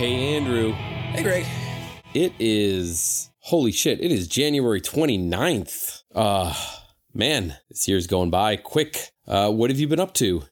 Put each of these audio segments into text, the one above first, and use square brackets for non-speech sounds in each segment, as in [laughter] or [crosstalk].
Hey, Andrew. Hey, Greg. It is, holy shit, it is January 29th. Uh, man, this year's going by quick. Uh, what have you been up to?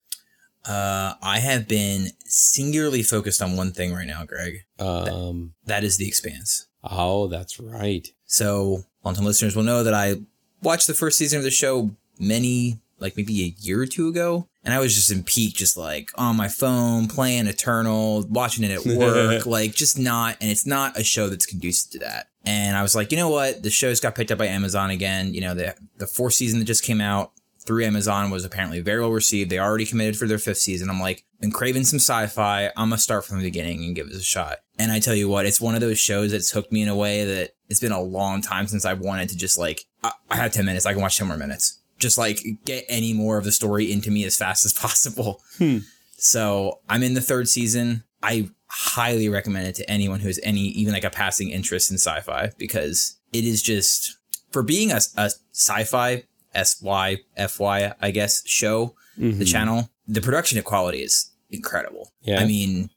Uh, I have been singularly focused on one thing right now, Greg. Um, That is The Expanse. oh, that's right. So, long-time listeners will know that I watched the first season of the show many, like maybe a year or two ago, and I was just in peak, just like on my phone, playing Eternal, watching it at [laughs] work, like just not, and it's not a show that's conducive to that. And I was like, you know what? The show's got picked up by Amazon again. You know, the the fourth season that just came out through Amazon was apparently very well received. They already committed for their fifth season. I'm like, been craving some sci-fi. I'm gonna start from the beginning and give it a shot. And I tell you what, it's one of those shows that's hooked me in a way that it's been a long time since I wanted to just like, I, I have 10 minutes. I can watch 10 more minutes. Just like get any more of the story into me as fast as [laughs] possible. Hmm. So I'm in the third season. I highly recommend it to anyone who has any, even like a passing interest in sci-fi because it is just for being a, a sci-fi S-Y, F-Y, I guess, show, the Mhm. channel, the production quality is incredible. Yeah. I mean,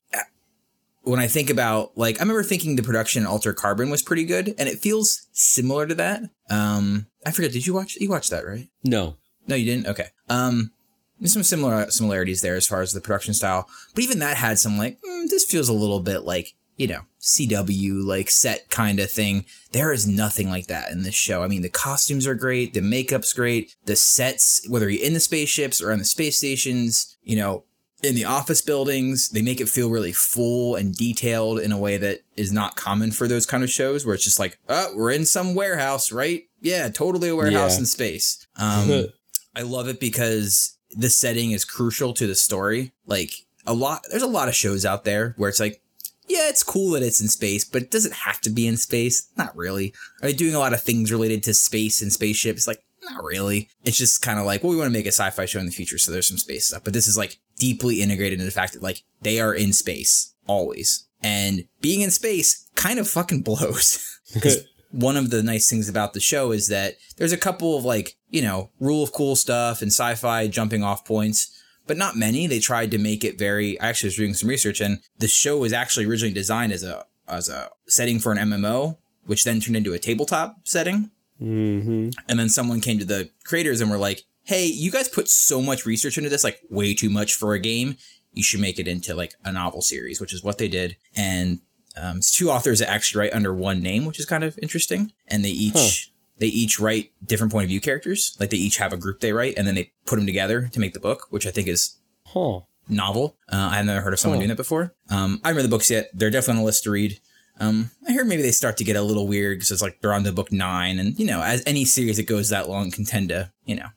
when I think about like, I remember thinking the production in Altered Carbon was pretty good, and it feels similar to that. Um, I forget. Did you watch? You watched that, right? No. No, you didn't. Okay. Um, there's some similar similarities there as far as the production style, but even that had some like, mm, this feels a little bit like you know CW like set kind of thing. There is nothing like that in this show. I mean, the costumes are great, the makeup's great, the sets, whether you're in the spaceships or on the space stations, you know, in the office buildings, they make it feel really full and detailed in a way that is not common for those kind of shows where it's just like, oh, we're in some warehouse, right? Yeah, totally a warehouse Yeah. in space. Um, [laughs] I love it because the setting is crucial to the story. Like a lot, there's a lot of shows out there where it's like, yeah, it's cool that it's in space, but it doesn't have to be in space. Not really. Are they doing a lot of things related to space and spaceships? Like, not really. It's just kind of like, well, we want to make a sci-fi show in the future, so there's some space stuff. But this is like deeply integrated in the fact that like they are in space always, and being in space kind of fucking [laughs] blows. Because [laughs] one of the nice things about the show is that there's a couple of like, you know, rule of cool stuff and sci-fi jumping off points, but not many. They tried to make it very I actually was doing some research and the show was actually originally designed as a as a setting for an MMO, which then turned into a tabletop setting. mm-hmm. And then someone came to the creators and were like, "Hey, you guys put so much research into this, like way too much for a game. You should make it into like a novel series," which is what they did. And um, it's two authors that actually write under one name, which is kind of interesting. And they each Huh. they each write different point of view characters. Like they each have a group they write, and then they put them together to make the book, which I think is Huh. novel. Uh, I've never heard of someone Huh. doing that before. Um, I haven't read the books yet. They're definitely on the list to read. Um, I heard maybe they start to get a little weird because it's like they're on to book nine, and you know, as any series that goes that long can tend to, you know,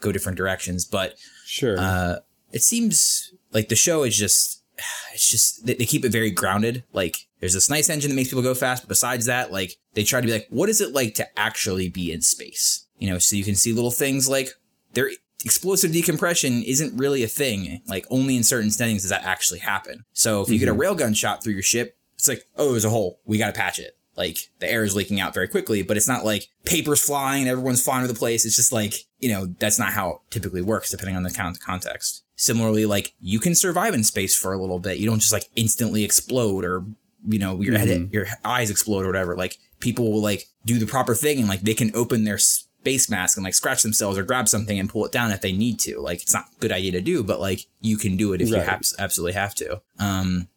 go different directions. But Sure. uh, it seems like the show is just, [sighs] it's just they, they keep it very grounded. Like there's this nice engine that makes people go fast, but besides that, like they try to be like, what is it like to actually be in space? You know, so you can see little things like their explosive decompression isn't really a thing. Like only in certain settings does that actually happen. So if you get a mm-hmm. railgun shot through your ship, it's like, oh, there's a hole. We got to patch it. Like the air is leaking out very quickly, but it's not like papers flying, and everyone's flying to the place. It's just like, you know, that's not how it typically works depending on the con- context. Similarly, like you can survive in space for a little bit. You don't just like instantly explode or, you know, your head, your eyes explode or whatever. Like people will like do the proper thing and like they can open their space mask and like scratch themselves or grab something and pull it down if they need to. Like it's not a good idea to do, but like you can do it if you Right. abs- absolutely have to. Um,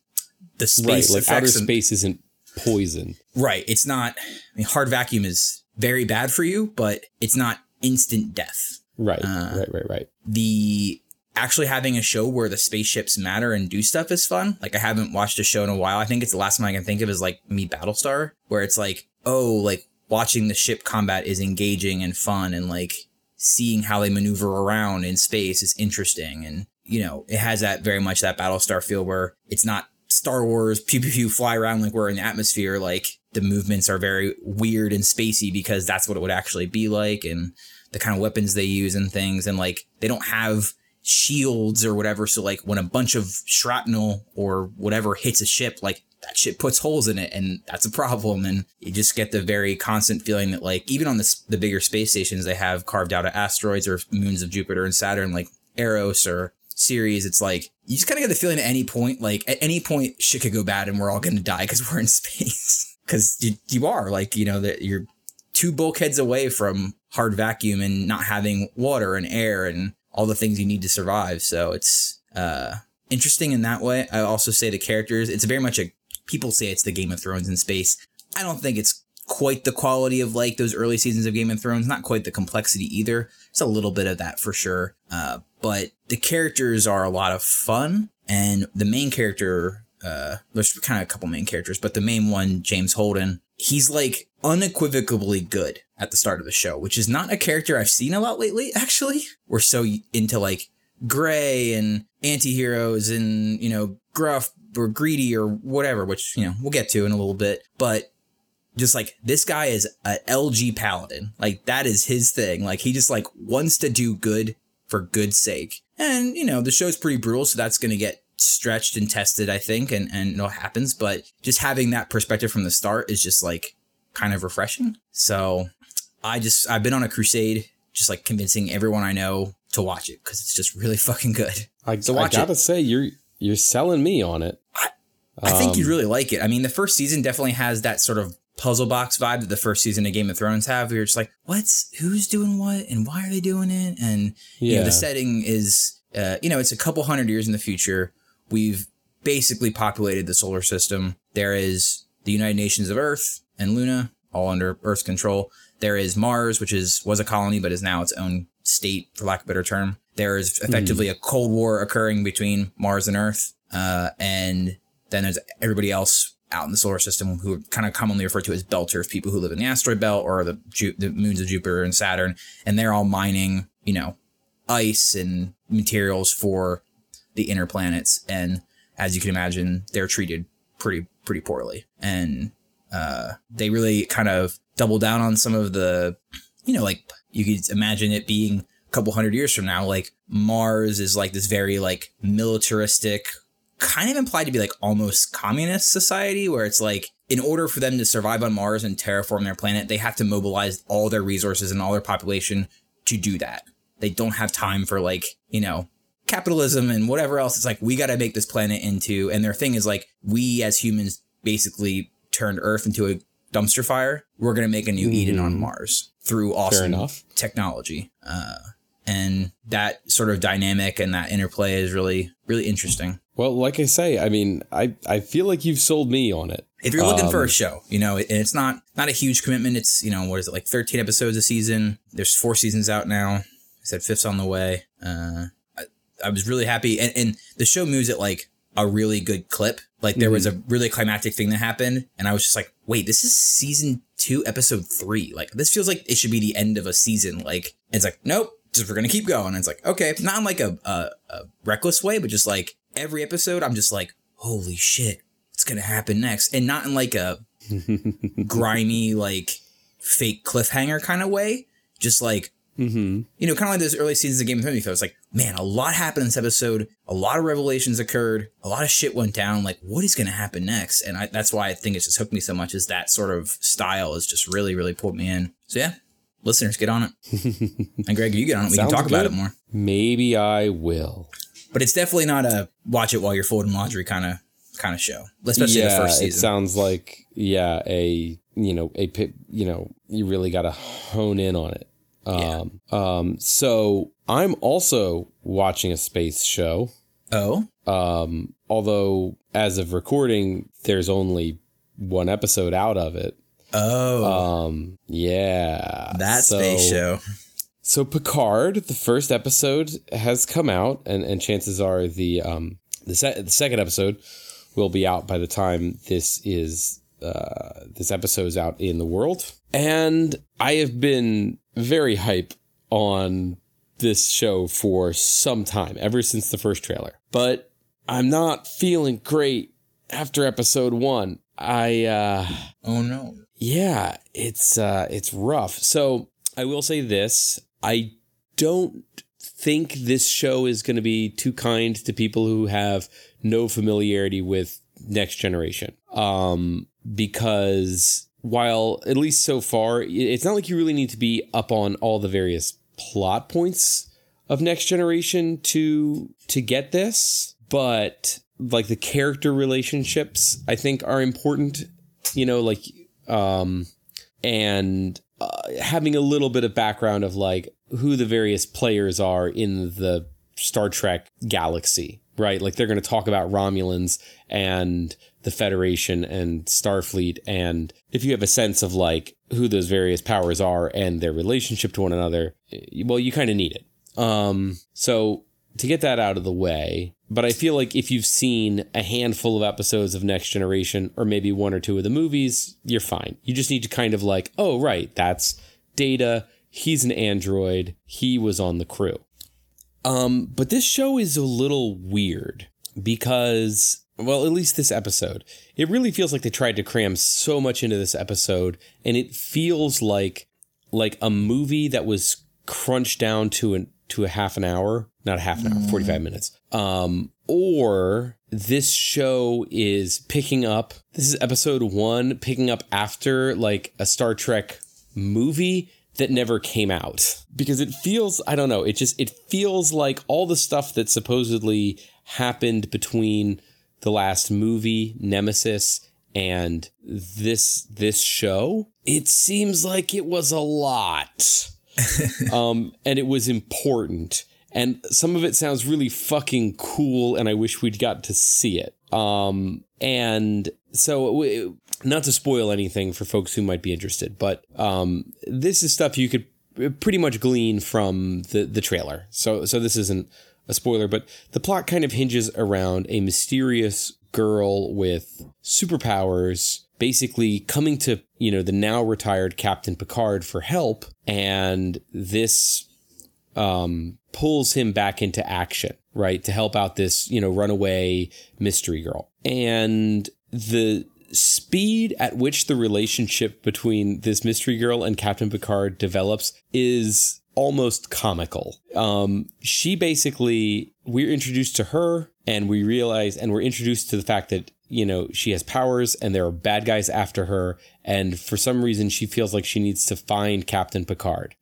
the right. space Like outer and- space isn't poison. Right. It's not, I mean, hard vacuum is very bad for you, but it's not instant death. Right. Uh, right. Right. Right. The actually having a show where the spaceships matter and do stuff is fun. Like I haven't watched a show in a while. I think it's the last one I can think of is like me Battlestar, where it's like, oh, like watching the ship combat is engaging and fun and like seeing how they maneuver around in space is interesting. And, you know, it has that very much that Battlestar feel where it's not Star Wars pew pew pew fly around like we're in the atmosphere. Like the movements are very weird and spacey because that's what it would actually be like. And the kind of weapons they use and things. And like they don't have shields or whatever. So like when a bunch of shrapnel or whatever hits a ship, like that shit puts holes in it and that's a problem. And you just get the very constant feeling that like even on the, the bigger space stations, they have carved out of asteroids or moons of Jupiter and Saturn, like Eros or Ceres, it's like you just kind of get the feeling at any point, like at any point, shit could go bad and we're all going to die because [laughs] we're in space. Because you, you are like you know that you're two bulkheads away from hard vacuum and not having water and air and all the things you need to survive. So it's uh, interesting in that way. I also say the characters. It's very much a people say it's the Game of Thrones in space. I don't think it's quite the quality of like those early seasons of Game of Thrones. Not quite the complexity either. It's a little bit of that for sure. Uh, but the characters are a lot of fun, and the main character. Uh, there's kind of a couple main characters, but the main one, James Holden, he's like unequivocally good at the start of the show, which is not a character I've seen a lot lately, actually. We're so into like gray and anti-heroes and, you know, gruff or greedy or whatever, which, you know, we'll get to in a little bit. But just like this guy is a LG paladin. Like that is his thing. Like he just like wants to do good for good's sake. And, you know, the show's pretty brutal, so that's going to get stretched and tested, I think, and, and what happens. But just having that perspective from the start is just like kind of refreshing. So I just, I've been on a crusade, just like convincing everyone I know to watch it because it's just really [laughs] fucking good. I, So I gotta it. say, you're you're selling me on it. I think you'd Um, really like it. I mean, the first season definitely has that sort of puzzle box vibe that the first season of Game of Thrones have. Where you're just like, what's who's doing what and why are they doing it? And you Yeah, know, the setting is, uh, you know, it's a couple hundred years in the future. We've basically populated the solar system. There is the United Nations of Earth and Luna, all under Earth's control. There is Mars, which is was a colony but is now its own state, for lack of a better term. There is effectively a cold war occurring between Mars and Earth, uh, and then there's everybody else out in the solar system who are kind of commonly referred to as belters, people who live in the asteroid belt or the Ju- the moons of Jupiter and Saturn, and they're all mining, you know, ice and materials for the inner planets. And as you can imagine, they're treated pretty pretty poorly, and uh, they really kind of double down on some of the, you know, like you could imagine it being a couple hundred years from now, like Mars is like this very like militaristic, kind of implied to be like almost communist society where it's like in order for them to survive on Mars and terraform their planet, they have to mobilize all their resources and all their population to do that. They don't have time for like, you know, capitalism and whatever else. It's like we got to make this planet into and their thing is like we as humans basically turned Earth into a dumpster fire. We're going to make a new Eden on Mhm. Mars through awesome technology. Uh, and that sort of dynamic and that interplay is really, really interesting. Well, like I say, I mean, I I feel like you've sold me on it. If you're looking for a Um, show, you know, and it's not not a huge commitment. It's you know what is it like 13 episodes a season. There's four seasons out now. I said fifth's on the way. Uh, I, I was really happy, and and the show moves at like a really good clip. Like there was a really climactic thing that happened, and I was just like, wait, this is season two, episode three. Like this feels like it should be the end of a season. Like it's like nope, just we're gonna keep going. And it's like okay, not in like a, a, a reckless way, but just like every episode, I'm just like, holy shit, what's gonna happen next? And not in like a [laughs] grimy, like fake cliffhanger kind of way. Just like, hmm you know, kind of like those early seasons of Game of Thrones. Like, man, a lot happened in this episode. A lot of revelations occurred. A lot of shit went down. Like, what is going to happen next? And I, that's why I think it's just hooked me so much. Is that sort of style has just really, really pulled me in. So yeah, listeners, get on it. [laughs] and Greg, you get on it. We can Sounds talk about it more. Maybe I will. But it's definitely not a watch it while you're folding laundry kind of kind of show, especially yeah, the first season. it sounds like yeah, a you know a you know you really got to hone in on it. Yeah. Um, um, so I'm also watching a space show. oh, Um, although as of recording, there's only one episode out of it. oh, Um, yeah, that so- space show. So Picard, the first episode has come out, and, and chances are the um the, se- the second episode will be out by the time this is uh this episode is out in the world. And I have been very hype on this show for some time, ever since the first trailer. But I'm not feeling great after episode one. I uh Oh no. yeah, it's uh it's rough. So I will say this. I don't think this show is going to be too kind to people who have no familiarity with next generation. Um because while at least so far it's not like you really need to be up on all the various plot points of Next Generation to to get this, but like the character relationships I think are important, you know, like um and uh, having a little bit of background of like who the various players are in the Star Trek galaxy, right? Like they're going to talk about Romulans and the Federation and Starfleet. And if you have a sense of like who those various powers are and their relationship to one another, well, you kind of need it. Um, so to get that out of the way, but I feel like if you've seen a handful of episodes of Next Generation or maybe one or two of the movies, you're fine. You just need to kind of like, oh, right, that's Data. He's an android. He was on the crew. Um, but this show is a little weird because, well, at least this episode, it really feels like they tried to cram so much into this episode, and it feels like like a movie that was crunched down to an to a half an hour, not a half an hour, 45 minutes. Um, or this show is picking up, this is episode one, picking up after like a Star Trek movie that never came out. Because it feels i don't know it just it feels like all the stuff that supposedly happened between the last movie nemesis and this this show it seems like it was a lot. [laughs] Um and it was important. And some of it sounds really fucking cool and i wish we'd got to see it. Um and so not to spoil anything for folks who might be interested, but um, this is stuff you could pretty much glean from the the trailer. So so this isn't spoiler, but the plot kind of hinges around a mysterious girl with superpowers basically coming to, you know, the now retired Captain Picard for help and this um, pulls him back into action, right? To help out this, you know, runaway mystery girl. And the speed at which the relationship between this mystery girl and Captain Picard develops is almost comical. Um, she basically, we're introduced to her and we realize, and we're introduced to the fact that, you know, she has powers and there are bad guys after her. And for some reason, she feels like she needs to find Captain Picard.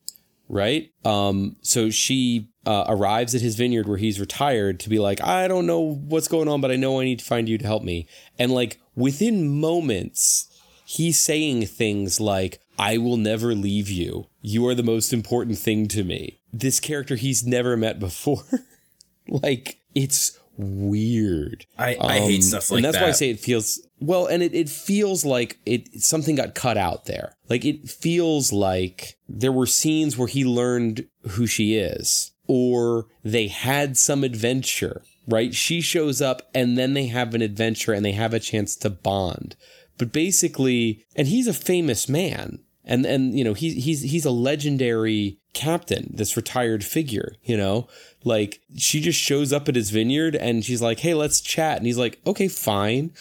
Right. Um, so she uh, arrives at his vineyard where he's retired to be like, I don't know what's going on, but I know I need to find you to help me. And like within moments, he's saying things like, I will never leave you. You are the most important thing to me. This character he's never met before. [laughs] like, it's weird. I, I um, hate stuff like that. And that's that. why I say it feels well, and it, it feels like it something got cut out there. Like it feels like there were scenes where he learned who she is, or they had some adventure right? She shows up and then they have an adventure and they have a chance to bond. But basically, and he's a famous man. And and you know, he's he's he's a legendary captain, this retired figure, you know? Like she just shows up at his vineyard and she's like, "Hey, let's chat." And he's like, "Okay, fine."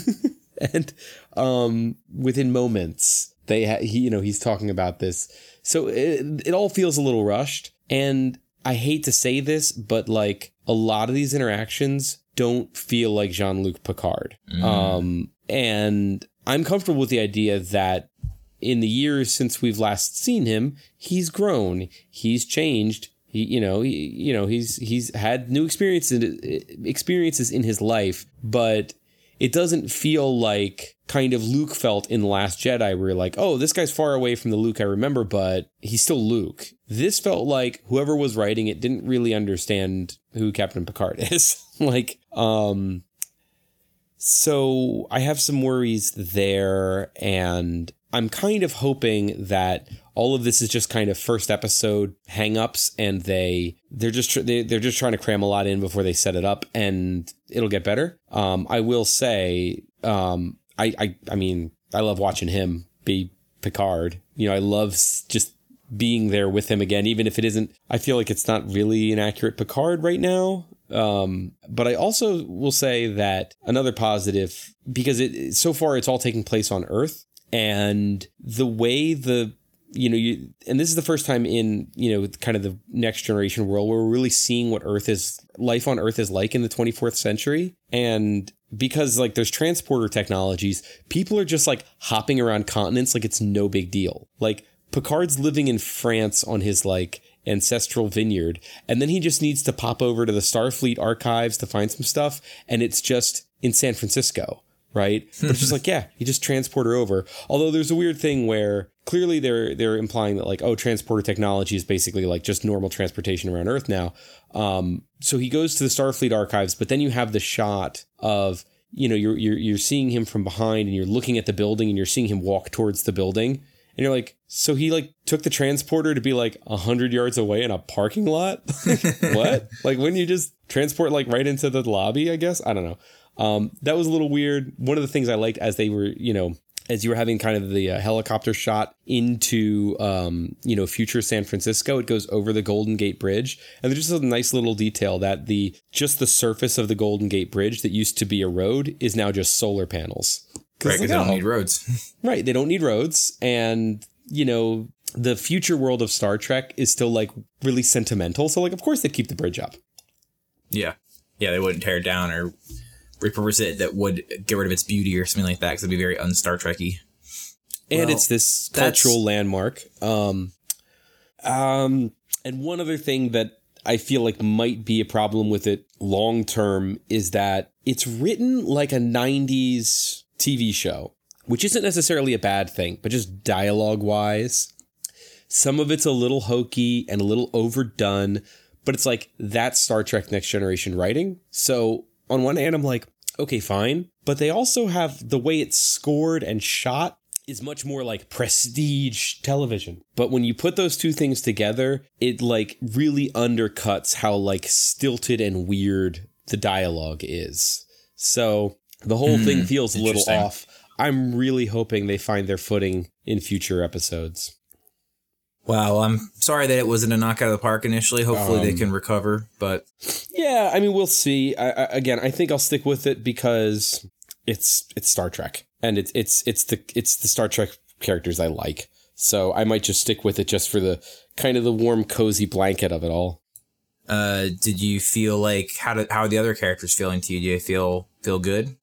[laughs] and um within moments, they ha- he, you know, he's talking about this. So it, it all feels a little rushed and I hate to say this, but like a lot of these interactions don't feel like Jean Luc Picard. Mm. Um, and I'm comfortable with the idea that in the years since we've last seen him, he's grown, he's changed. He, you know, he, you know, he's he's had new experiences experiences in his life, but it doesn't feel like kind of Luke felt in Last Jedi, where you're like, oh, this guy's far away from the Luke I remember, but he's still Luke. This felt like whoever was writing it didn't really understand who Captain Picard [laughs] is. like, um, so I have some worries there, and I'm kind of hoping that all of this is just kind of first episode hangups, and they they're just tr- they, they're just trying to cram a lot in before they set it up, and it'll get better. Um, I will say, um, I, I, I mean, I love watching him be Picard. You know, I love just being there with him again, even if it isn't. I feel like it's not really an accurate Picard right now. Um, but I also will say that another positive because it so far it's all taking place on Earth, and the way the you know you and this is the first time in you know kind of the next generation world where we're really seeing what Earth is life on Earth is like in the 24th century, and because like there's transporter technologies, people are just like hopping around continents like it's no big deal. Like Picard's living in France on his like ancestral vineyard, and then he just needs to pop over to the Starfleet archives to find some stuff, and it's just in San Francisco, right? [laughs] But it's just like, yeah, you just transport her over. Although there's a weird thing where clearly they're they're implying that like, oh, transporter technology is basically like just normal transportation around Earth now. Um, so he goes to the Starfleet archives, but then you have the shot of you know you're you're you're seeing him from behind and you're looking at the building and you're seeing him walk towards the building and you're like so he like took the transporter to be like 100 yards away in a parking lot [laughs] what [laughs] like wouldn't you just transport like right into the lobby i guess i don't know um, that was a little weird one of the things i liked as they were you know as you were having kind of the uh, helicopter shot into um, you know future San Francisco, it goes over the Golden Gate Bridge, and there's just a nice little detail that the just the surface of the Golden Gate Bridge that used to be a road is now just solar panels. Right, because they don't need roads. [laughs] right, they don't need roads, and you know the future world of Star Trek is still like really sentimental. So like, of course they'd keep the bridge up. Yeah, yeah, they wouldn't tear it down or repurpose it that would get rid of its beauty or something like that because it'd be very un-Star Trekky. And well, it's this cultural landmark. Um, um, and one other thing that I feel like might be a problem with it long term is that it's written like a 90s TV show, which isn't necessarily a bad thing, but just dialogue wise. Some of it's a little hokey and a little overdone, but it's like that's Star Trek Next Generation writing. So on one hand, I'm like, okay, fine. But they also have the way it's scored and shot is much more like prestige television. But when you put those two things together, it like really undercuts how like stilted and weird the dialogue is. So the whole mm, thing feels a little off. I'm really hoping they find their footing in future episodes. Wow, I'm sorry that it wasn't a knockout of the park initially. Hopefully, um, they can recover. But yeah, I mean, we'll see. I, I, again, I think I'll stick with it because it's it's Star Trek, and it's it's it's the it's the Star Trek characters I like. So I might just stick with it just for the kind of the warm, cozy blanket of it all. Uh, did you feel like how did how are the other characters feeling to you? Do you feel feel good?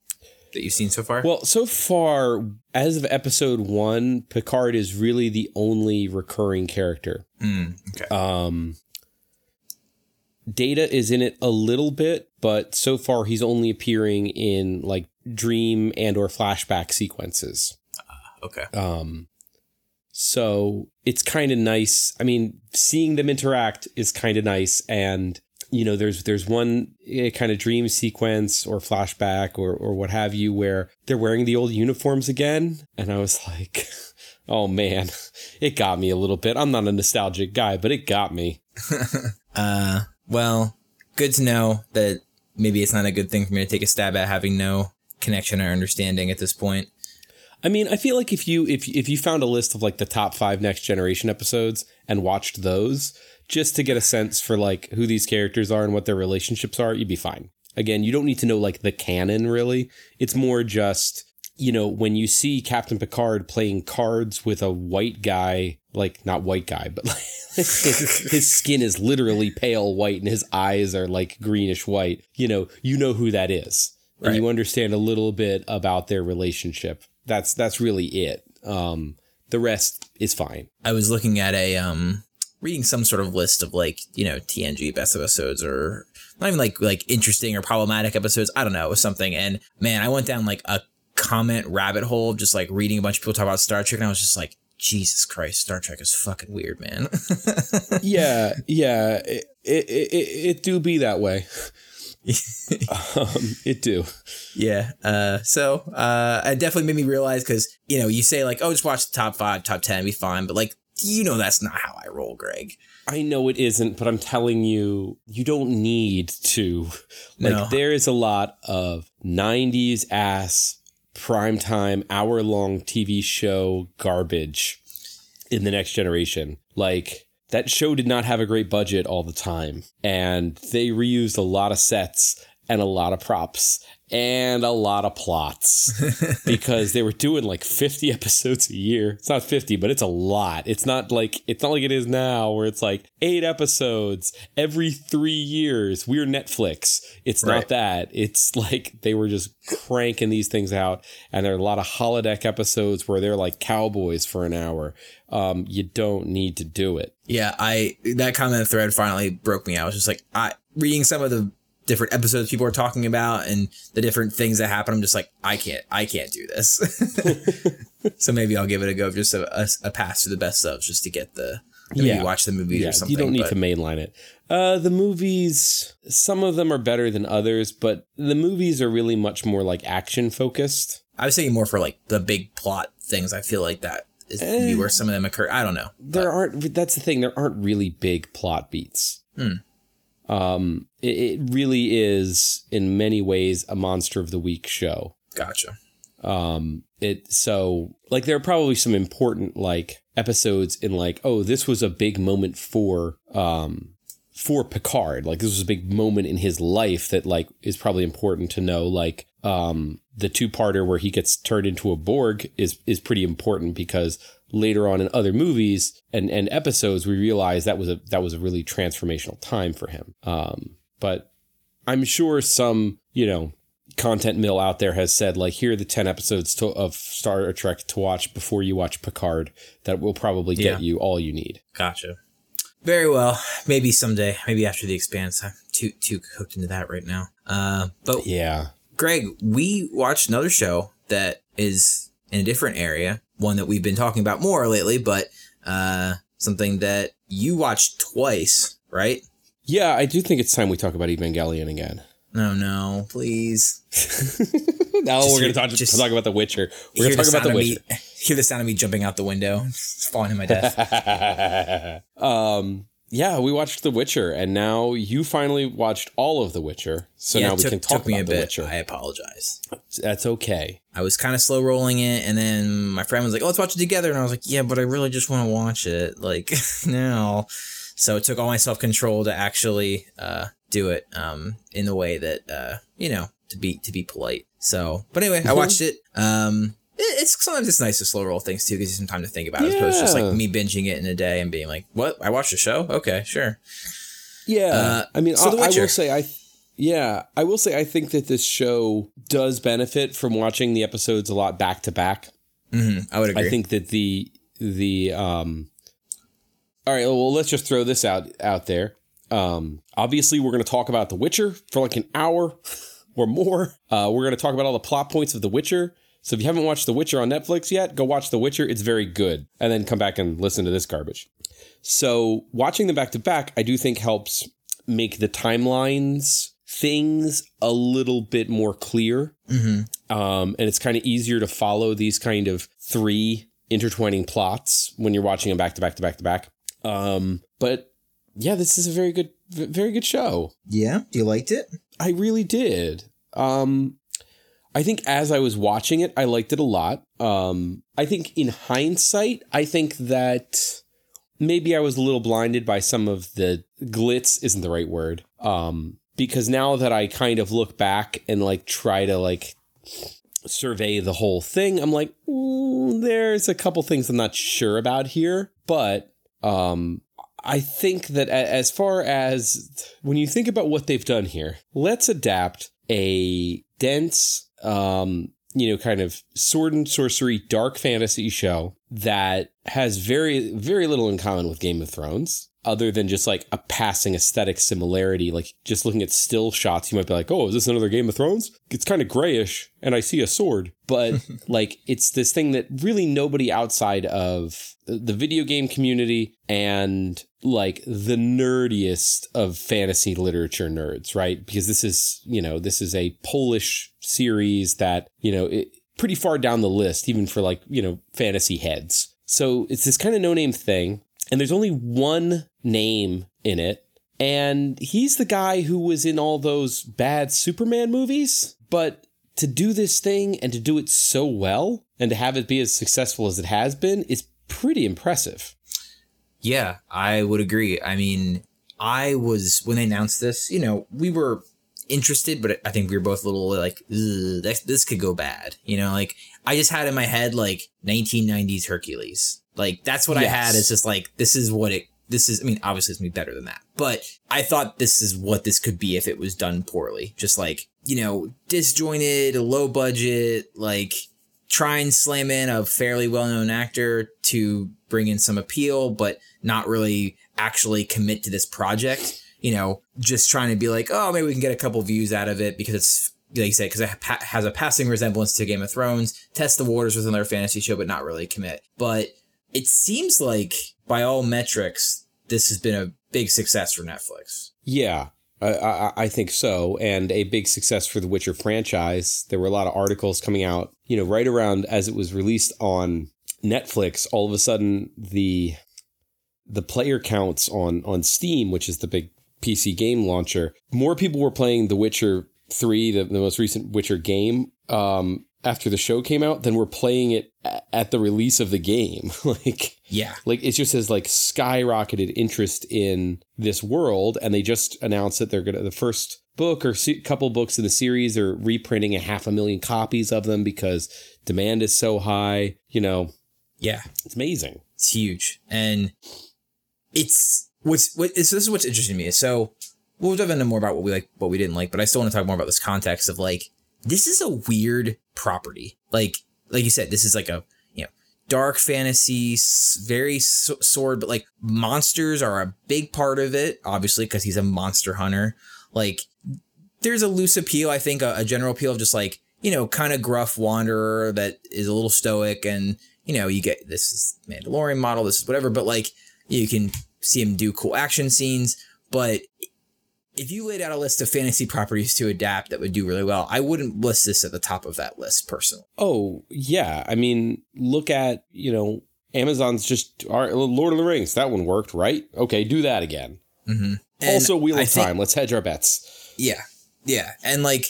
That you've seen so far? Well, so far, as of episode one, Picard is really the only recurring character. Mm, okay. Um, Data is in it a little bit, but so far he's only appearing in like dream and or flashback sequences. Uh, okay. Um, so it's kind of nice. I mean, seeing them interact is kind of nice, and you know, there's there's one eh, kind of dream sequence or flashback or or what have you where they're wearing the old uniforms again, and I was [laughs] like, oh man, it got me a little bit. I'm not a nostalgic guy, but it got me. [laughs] uh, well, good to know that maybe it's not a good thing for me to take a stab at having no connection or understanding at this point. I mean, I feel like if you if if you found a list of like the top five next generation episodes and watched those, just to get a sense for like who these characters are and what their relationships are, you'd be fine. Again, you don't need to know like the canon really. It's more just, you know, when you see Captain Picard playing cards with a white guy, like not white guy, but [laughs] like his, his skin is literally pale white and his eyes are like greenish white, you know, you know who that is. Right. And you understand a little bit about their relationship. That's that's really it. Um the rest is fine. I was looking at a um reading some sort of list of like you know TNG best episodes or not even like like interesting or problematic episodes. I don't know, it was something. And man, I went down like a comment rabbit hole, just like reading a bunch of people talk about Star Trek, and I was just like, Jesus Christ, Star Trek is fucking weird, man. [laughs] yeah, yeah, it, it, it, it do be that way. [laughs] um, it do. Yeah. Uh, so uh, it definitely made me realize because you know you say like, oh, just watch the top five, top ten, be fine, but like you know that's not how I roll, Greg. I know it isn't, but I'm telling you, you don't need to. [laughs] Like, no. there is a lot of 90s ass primetime hour long TV show garbage in the next generation. Like, that show did not have a great budget all the time, and they reused a lot of sets and a lot of props and a lot of plots [laughs] because they were doing like 50 [laughs] episodes a year. It's not 50, but it's a lot. It's not like it's not like it is now where it's like 8 episodes every 3 years. We're Netflix. It's right. not that. It's like they were just cranking these things out and there are a lot of holodeck episodes where they're like cowboys for an hour. Um, you don't need to do it. Yeah, I that comment thread finally broke me. I was just like, I reading some of the different episodes people are talking about and the different things that happen. I'm just like, I can't, I can't do this. [laughs] so maybe I'll give it a go, just a, a, a pass to the best of, just to get the yeah. watch the movies yeah, or something. You don't need but. to mainline it. Uh, the movies, some of them are better than others, but the movies are really much more like action focused. I was saying more for like the big plot things. I feel like that is eh, where some of them occur. I don't know. There but. aren't. That's the thing. There aren't really big plot beats. Hmm. Um, it, it, really is in many ways a monster of the week show. Gotcha. Um, it so like there are probably some important like episodes in like oh this was a big moment for um for Picard like this was a big moment in his life that like is probably important to know like um the two parter where he gets turned into a Borg is is pretty important because later on in other movies and, and episodes, we realize that was a that was a really transformational time for him. Um, but I'm sure some you know content mill out there has said like here are the 10 episodes to, of Star Trek to watch before you watch Picard that will probably get yeah. you all you need. Gotcha. Very well. Maybe someday. Maybe after the Expanse. I'm too too hooked into that right now. Uh, but yeah, Greg, we watched another show that is in a different area one that we've been talking about more lately, but uh, something that you watched twice, right? Yeah, I do think it's time we talk about Evangelion again. No, no, please. [laughs] now we're going to talk, just talk about The Witcher. We're going to talk about The Witcher. Me, [laughs] hear the sound of me jumping out the window, [laughs] falling to my death. um, yeah, we watched The Witcher, and now you finally watched all of The Witcher. So yeah, now we took, can talk about The bit. Witcher. I apologize. That's okay. I was kind of slow rolling it, and then my friend was like, "Oh, let's watch it together," and I was like, "Yeah, but I really just want to watch it like [laughs] now." So it took all my self control to actually uh, do it um, in the way that uh, you know to be to be polite. So, but anyway, I watched it. Um, it's sometimes it's nice to slow roll things too, gives you have some time to think about it, yeah. as opposed to just like me binging it in a day and being like, "What? I watched a show? Okay, sure." Yeah, uh, I mean, so I, I will say, I yeah, I will say, I think that this show does benefit from watching the episodes a lot back to back. Mm-hmm. I would agree. I think that the the um. All right, well, let's just throw this out out there. Um, obviously, we're going to talk about The Witcher for like an hour or more. Uh, we're going to talk about all the plot points of The Witcher. So if you haven't watched The Witcher on Netflix yet, go watch The Witcher. It's very good. And then come back and listen to this garbage. So watching them back to back, I do think helps make the timelines things a little bit more clear. Mm-hmm. Um, and it's kind of easier to follow these kind of three intertwining plots when you're watching them back to back to back to back. Um, but yeah, this is a very good, very good show. Yeah, you liked it? I really did. Um, I think as I was watching it, I liked it a lot. Um, I think in hindsight, I think that maybe I was a little blinded by some of the glitz isn't the right word. Um, because now that I kind of look back and like try to like survey the whole thing, I'm like, there's a couple things I'm not sure about here, but um, I think that as far as when you think about what they've done here, let's adapt a dense um, you know, kind of sword and sorcery, dark fantasy show that has very, very little in common with Game of Thrones, other than just like a passing aesthetic similarity. Like just looking at still shots, you might be like, oh, is this another Game of Thrones? It's kind of grayish, and I see a sword. But [laughs] like, it's this thing that really nobody outside of the video game community and like the nerdiest of fantasy literature nerds, right? Because this is, you know, this is a Polish series that, you know, it, pretty far down the list, even for like, you know, fantasy heads. So it's this kind of no name thing. And there's only one name in it. And he's the guy who was in all those bad Superman movies. But to do this thing and to do it so well and to have it be as successful as it has been is pretty impressive. Yeah, I would agree. I mean, I was when they announced this, you know, we were interested, but I think we were both a little like, this, this could go bad. You know, like I just had in my head like 1990s Hercules. Like that's what yes. I had. It's just like this is what it. This is. I mean, obviously it's gonna be better than that, but I thought this is what this could be if it was done poorly. Just like you know, disjointed, low budget, like try and slam in a fairly well known actor to bring in some appeal, but not really actually commit to this project. You know, just trying to be like, oh, maybe we can get a couple views out of it because it's like you say, because it has a passing resemblance to Game of Thrones, test the waters with another fantasy show, but not really commit. But it seems like, by all metrics, this has been a big success for Netflix. Yeah, I, I, think so, and a big success for the Witcher franchise. There were a lot of articles coming out, you know, right around as it was released on Netflix. All of a sudden, the the player counts on on Steam, which is the big PC game launcher, more people were playing The Witcher Three, the, the most recent Witcher game, um, after the show came out than were playing it at the release of the game. [laughs] like, yeah, like it just has like skyrocketed interest in this world, and they just announced that they're gonna the first book or se- couple books in the series are reprinting a half a million copies of them because demand is so high. You know, yeah, it's amazing. It's huge, and it's what's what. This is what's interesting to me. So we'll dive into more about what we like, what we didn't like, but I still want to talk more about this context of like this is a weird property. Like like you said, this is like a you know dark fantasy, very sword, but like monsters are a big part of it. Obviously, because he's a monster hunter. Like there's a loose appeal, I think, a, a general appeal of just like you know kind of gruff wanderer that is a little stoic, and you know you get this is Mandalorian model, this is whatever, but like you can see him do cool action scenes, but if you laid out a list of fantasy properties to adapt that would do really well, I wouldn't list this at the top of that list personally. Oh, yeah. I mean, look at, you know, Amazon's just Lord of the Rings. That one worked, right? Okay, do that again. Mm-hmm. Also, Wheel of Time. Let's hedge our bets. Yeah. Yeah. And like,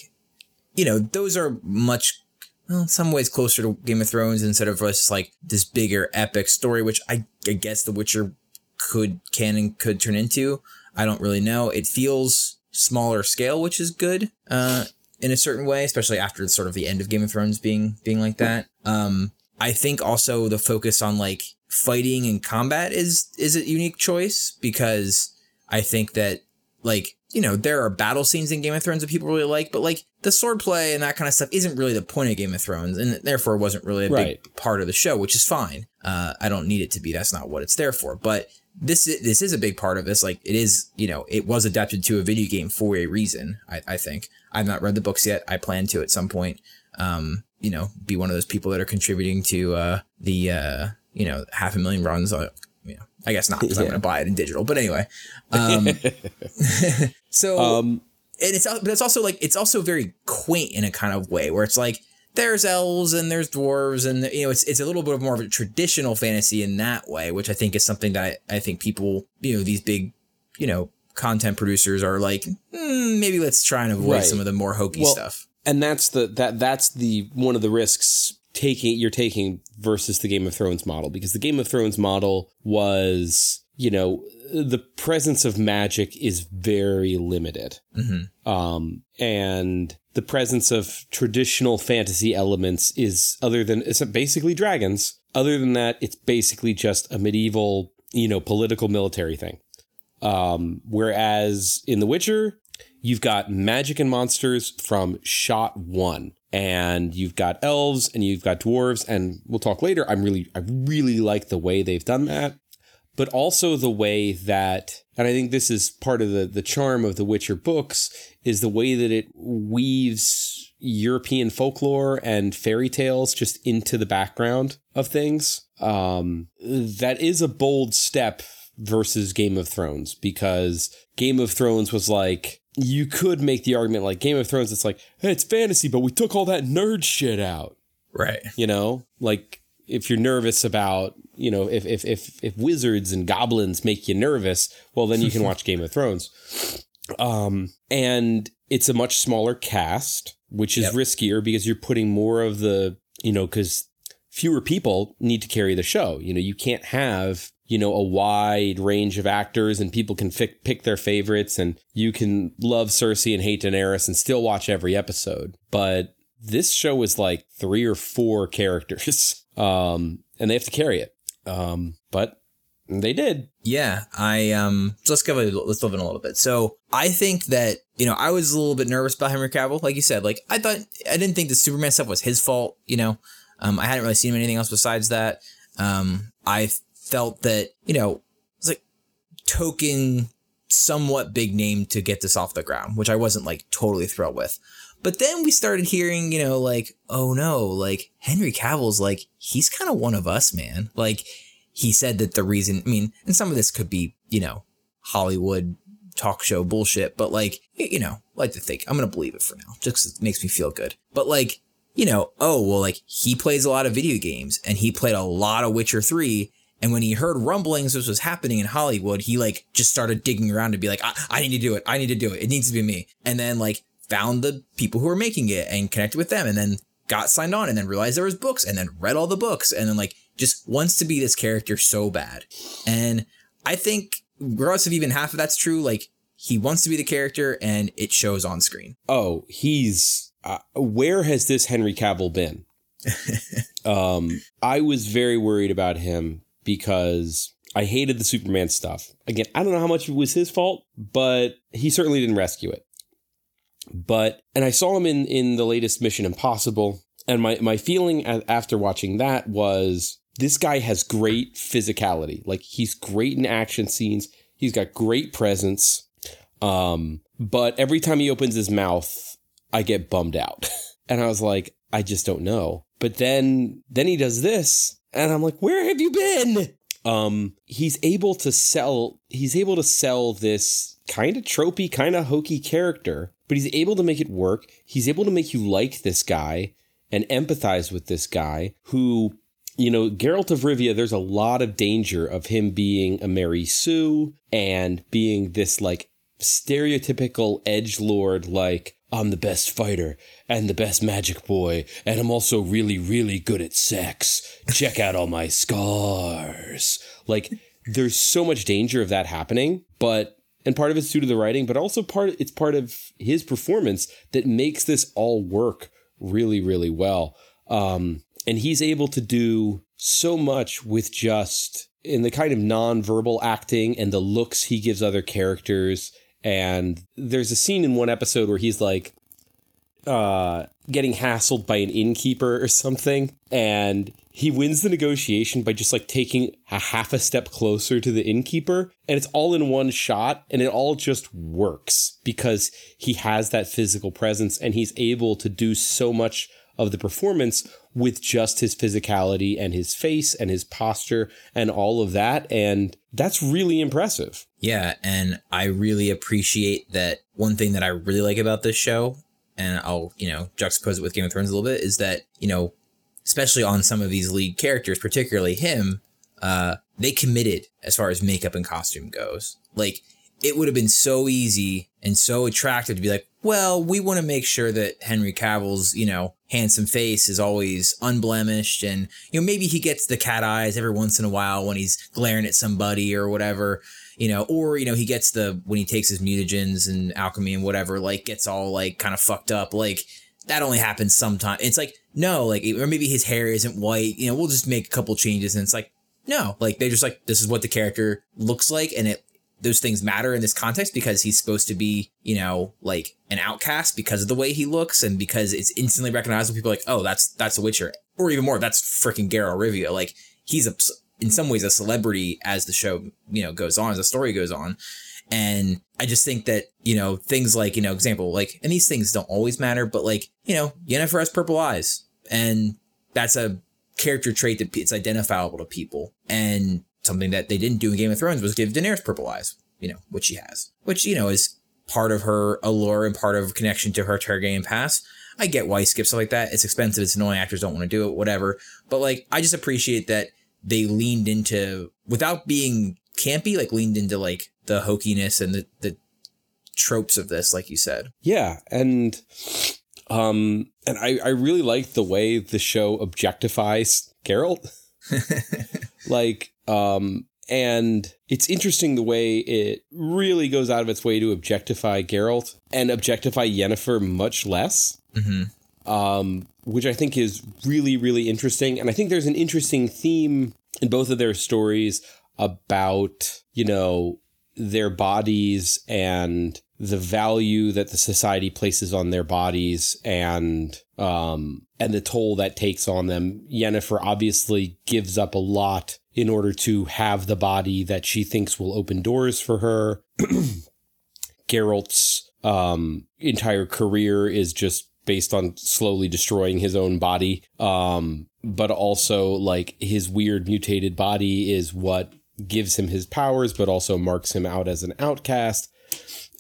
you know, those are much, well, in some ways closer to Game of Thrones instead of just like this bigger epic story, which I, I guess The Witcher could, can and could turn into. I don't really know. It feels smaller scale, which is good uh, in a certain way, especially after sort of the end of Game of Thrones being being like that. Um, I think also the focus on like fighting and combat is is a unique choice because I think that like you know there are battle scenes in Game of Thrones that people really like, but like the swordplay and that kind of stuff isn't really the point of Game of Thrones, and therefore wasn't really a right. big part of the show, which is fine. Uh, I don't need it to be. That's not what it's there for. But this this is a big part of this. Like it is, you know, it was adapted to a video game for a reason. I, I think I've not read the books yet. I plan to at some point. Um, you know, be one of those people that are contributing to uh, the uh, you know half a million runs. Uh, you know, I guess not because yeah. I'm going to buy it in digital. But anyway, um, [laughs] [laughs] so um, and it's but it's also like it's also very quaint in a kind of way where it's like there's elves and there's dwarves and you know it's it's a little bit of more of a traditional fantasy in that way, which I think is something that I, I think people you know these big you know content producers are like mm, maybe let's try and avoid right. some of the more hokey well, stuff. And that's the that that's the one of the risks taking you're taking versus the Game of Thrones model because the Game of Thrones model was you know the presence of magic is very limited. Mm-hmm. Um, and the presence of traditional fantasy elements is other than it's basically dragons. Other than that, it's basically just a medieval, you know, political military thing. Um, whereas in The Witcher, you've got magic and monsters from shot one and you've got elves and you've got dwarves and we'll talk later i'm really i really like the way they've done that but also the way that and i think this is part of the the charm of the witcher books is the way that it weaves european folklore and fairy tales just into the background of things. Um, that is a bold step versus game of thrones because game of thrones was like you could make the argument like game of thrones it's like hey, it's fantasy but we took all that nerd shit out. Right. You know? Like if you're nervous about you know, if if if if wizards and goblins make you nervous, well, then you can [laughs] watch Game of Thrones. Um, and it's a much smaller cast, which is yep. riskier because you're putting more of the, you know, because fewer people need to carry the show. You know, you can't have you know, a wide range of actors and people can fi- pick their favorites and you can love Cersei and hate Daenerys and still watch every episode. But this show is like three or four [laughs] characters. Um, and they have to carry it. Um, but they did. Yeah, I um. So let's go. Let's live in a little bit. So I think that you know I was a little bit nervous about Henry Cavill, like you said. Like I thought I didn't think the Superman stuff was his fault. You know, um, I hadn't really seen anything else besides that. Um, I felt that you know it's like token somewhat big name to get this off the ground, which I wasn't like totally thrilled with. But then we started hearing, you know, like, oh no, like Henry Cavill's like, he's kind of one of us, man. Like, he said that the reason, I mean, and some of this could be, you know, Hollywood talk show bullshit, but like, you know, like to think, I'm going to believe it for now, just makes me feel good. But like, you know, oh, well, like he plays a lot of video games and he played a lot of Witcher 3. And when he heard rumblings this was happening in Hollywood, he like just started digging around to be like, I, I need to do it. I need to do it. It needs to be me. And then like found the people who were making it and connected with them and then got signed on and then realized there was books and then read all the books and then like just wants to be this character so bad. And I think regardless if even half of that's true, like he wants to be the character and it shows on screen. Oh, he's uh, where has this Henry Cavill been? [laughs] um, I was very worried about him because I hated the Superman stuff. Again, I don't know how much it was his fault, but he certainly didn't rescue it. But and I saw him in in the latest Mission Impossible, and my my feeling after watching that was this guy has great physicality. Like he's great in action scenes. He's got great presence. Um, but every time he opens his mouth, I get bummed out. [laughs] and I was like, I just don't know. But then then he does this, and I'm like, where have you been? Um, he's able to sell he's able to sell this kind of tropey, kind of hokey character, but he's able to make it work. He's able to make you like this guy and empathize with this guy who you know, Geralt of Rivia, there's a lot of danger of him being a Mary Sue and being this like stereotypical edge lord, like I'm the best fighter and the best magic boy, and I'm also really, really good at sex. Check out all my scars. Like, there's so much danger of that happening, but and part of it's due to the writing, but also part it's part of his performance that makes this all work really, really well. Um, and he's able to do so much with just in the kind of non-verbal acting and the looks he gives other characters. And there's a scene in one episode where he's like uh, getting hassled by an innkeeper or something, and he wins the negotiation by just like taking a half a step closer to the innkeeper, and it's all in one shot, and it all just works because he has that physical presence and he's able to do so much of the performance with just his physicality and his face and his posture and all of that. And that's really impressive. Yeah. And I really appreciate that one thing that I really like about this show, and I'll, you know, juxtapose it with Game of Thrones a little bit, is that, you know, especially on some of these lead characters, particularly him, uh, they committed as far as makeup and costume goes. Like, it would have been so easy and so attractive to be like, well, we want to make sure that Henry Cavill's, you know, handsome face is always unblemished and, you know, maybe he gets the cat eyes every once in a while when he's glaring at somebody or whatever, you know, or, you know, he gets the, when he takes his mutagens and alchemy and whatever, like gets all like kind of fucked up. Like that only happens sometimes. It's like, no, like, or maybe his hair isn't white, you know, we'll just make a couple changes and it's like, no, like they're just like, this is what the character looks like and it those things matter in this context because he's supposed to be, you know, like an outcast because of the way he looks and because it's instantly recognizable. People are like, oh, that's that's a Witcher, or even more, that's freaking Geralt Rivia. Like he's a, in some ways a celebrity as the show, you know, goes on, as the story goes on. And I just think that, you know, things like, you know, example, like, and these things don't always matter, but like, you know, Yennefer has purple eyes and that's a character trait that it's identifiable to people. And something that they didn't do in Game of Thrones was give Daenerys purple eyes, you know, which she has, which, you know, is part of her allure and part of connection to her Targaryen past. I get why he skips stuff like that. It's expensive. It's annoying. Actors don't want to do it, whatever. But like, I just appreciate that they leaned into, without being campy, like leaned into like the hokiness and the, the tropes of this, like you said. Yeah. And, um, and I, I really like the way the show objectifies Geralt. [laughs] [laughs] like, um, and it's interesting the way it really goes out of its way to objectify Geralt and objectify Yennefer much less. Um, which I think is really, really interesting. And I think there's an interesting theme in both of their stories about, you know, their bodies and the value that the society places on their bodies and um and the toll that takes on them. Yennefer obviously gives up a lot in order to have the body that she thinks will open doors for her. [clears throat] Geralt's um entire career is just based on slowly destroying his own body. Um but also like his weird mutated body is what gives him his powers but also marks him out as an outcast.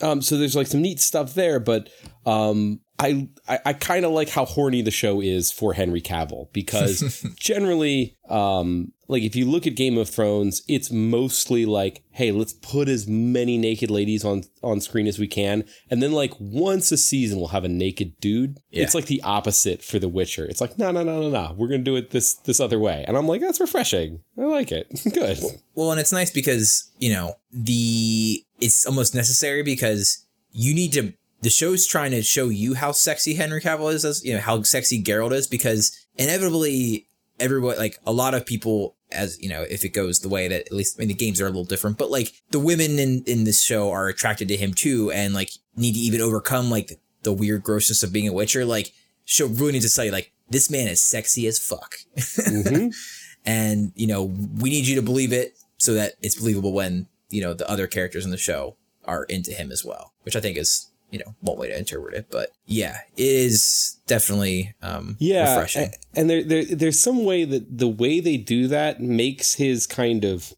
Um, so there's like some neat stuff there, but um, I I, I kind of like how horny the show is for Henry Cavill because [laughs] generally, um, like if you look at Game of Thrones, it's mostly like, hey, let's put as many naked ladies on on screen as we can, and then like once a season we'll have a naked dude. Yeah. It's like the opposite for The Witcher. It's like no no no no no, we're gonna do it this this other way, and I'm like that's refreshing. I like it. [laughs] Good. Well, and it's nice because, you know, the it's almost necessary because you need to the show's trying to show you how sexy Henry Cavill is as you know, how sexy Geralt is because inevitably everybody like a lot of people as you know, if it goes the way that at least I mean the games are a little different, but like the women in in this show are attracted to him too and like need to even overcome like the weird grossness of being a witcher. Like show really needs to tell you like this man is sexy as fuck. Mhm. [laughs] and you know we need you to believe it so that it's believable when you know the other characters in the show are into him as well which i think is you know one way to interpret it but yeah it is definitely um yeah refreshing. and there, there there's some way that the way they do that makes his kind of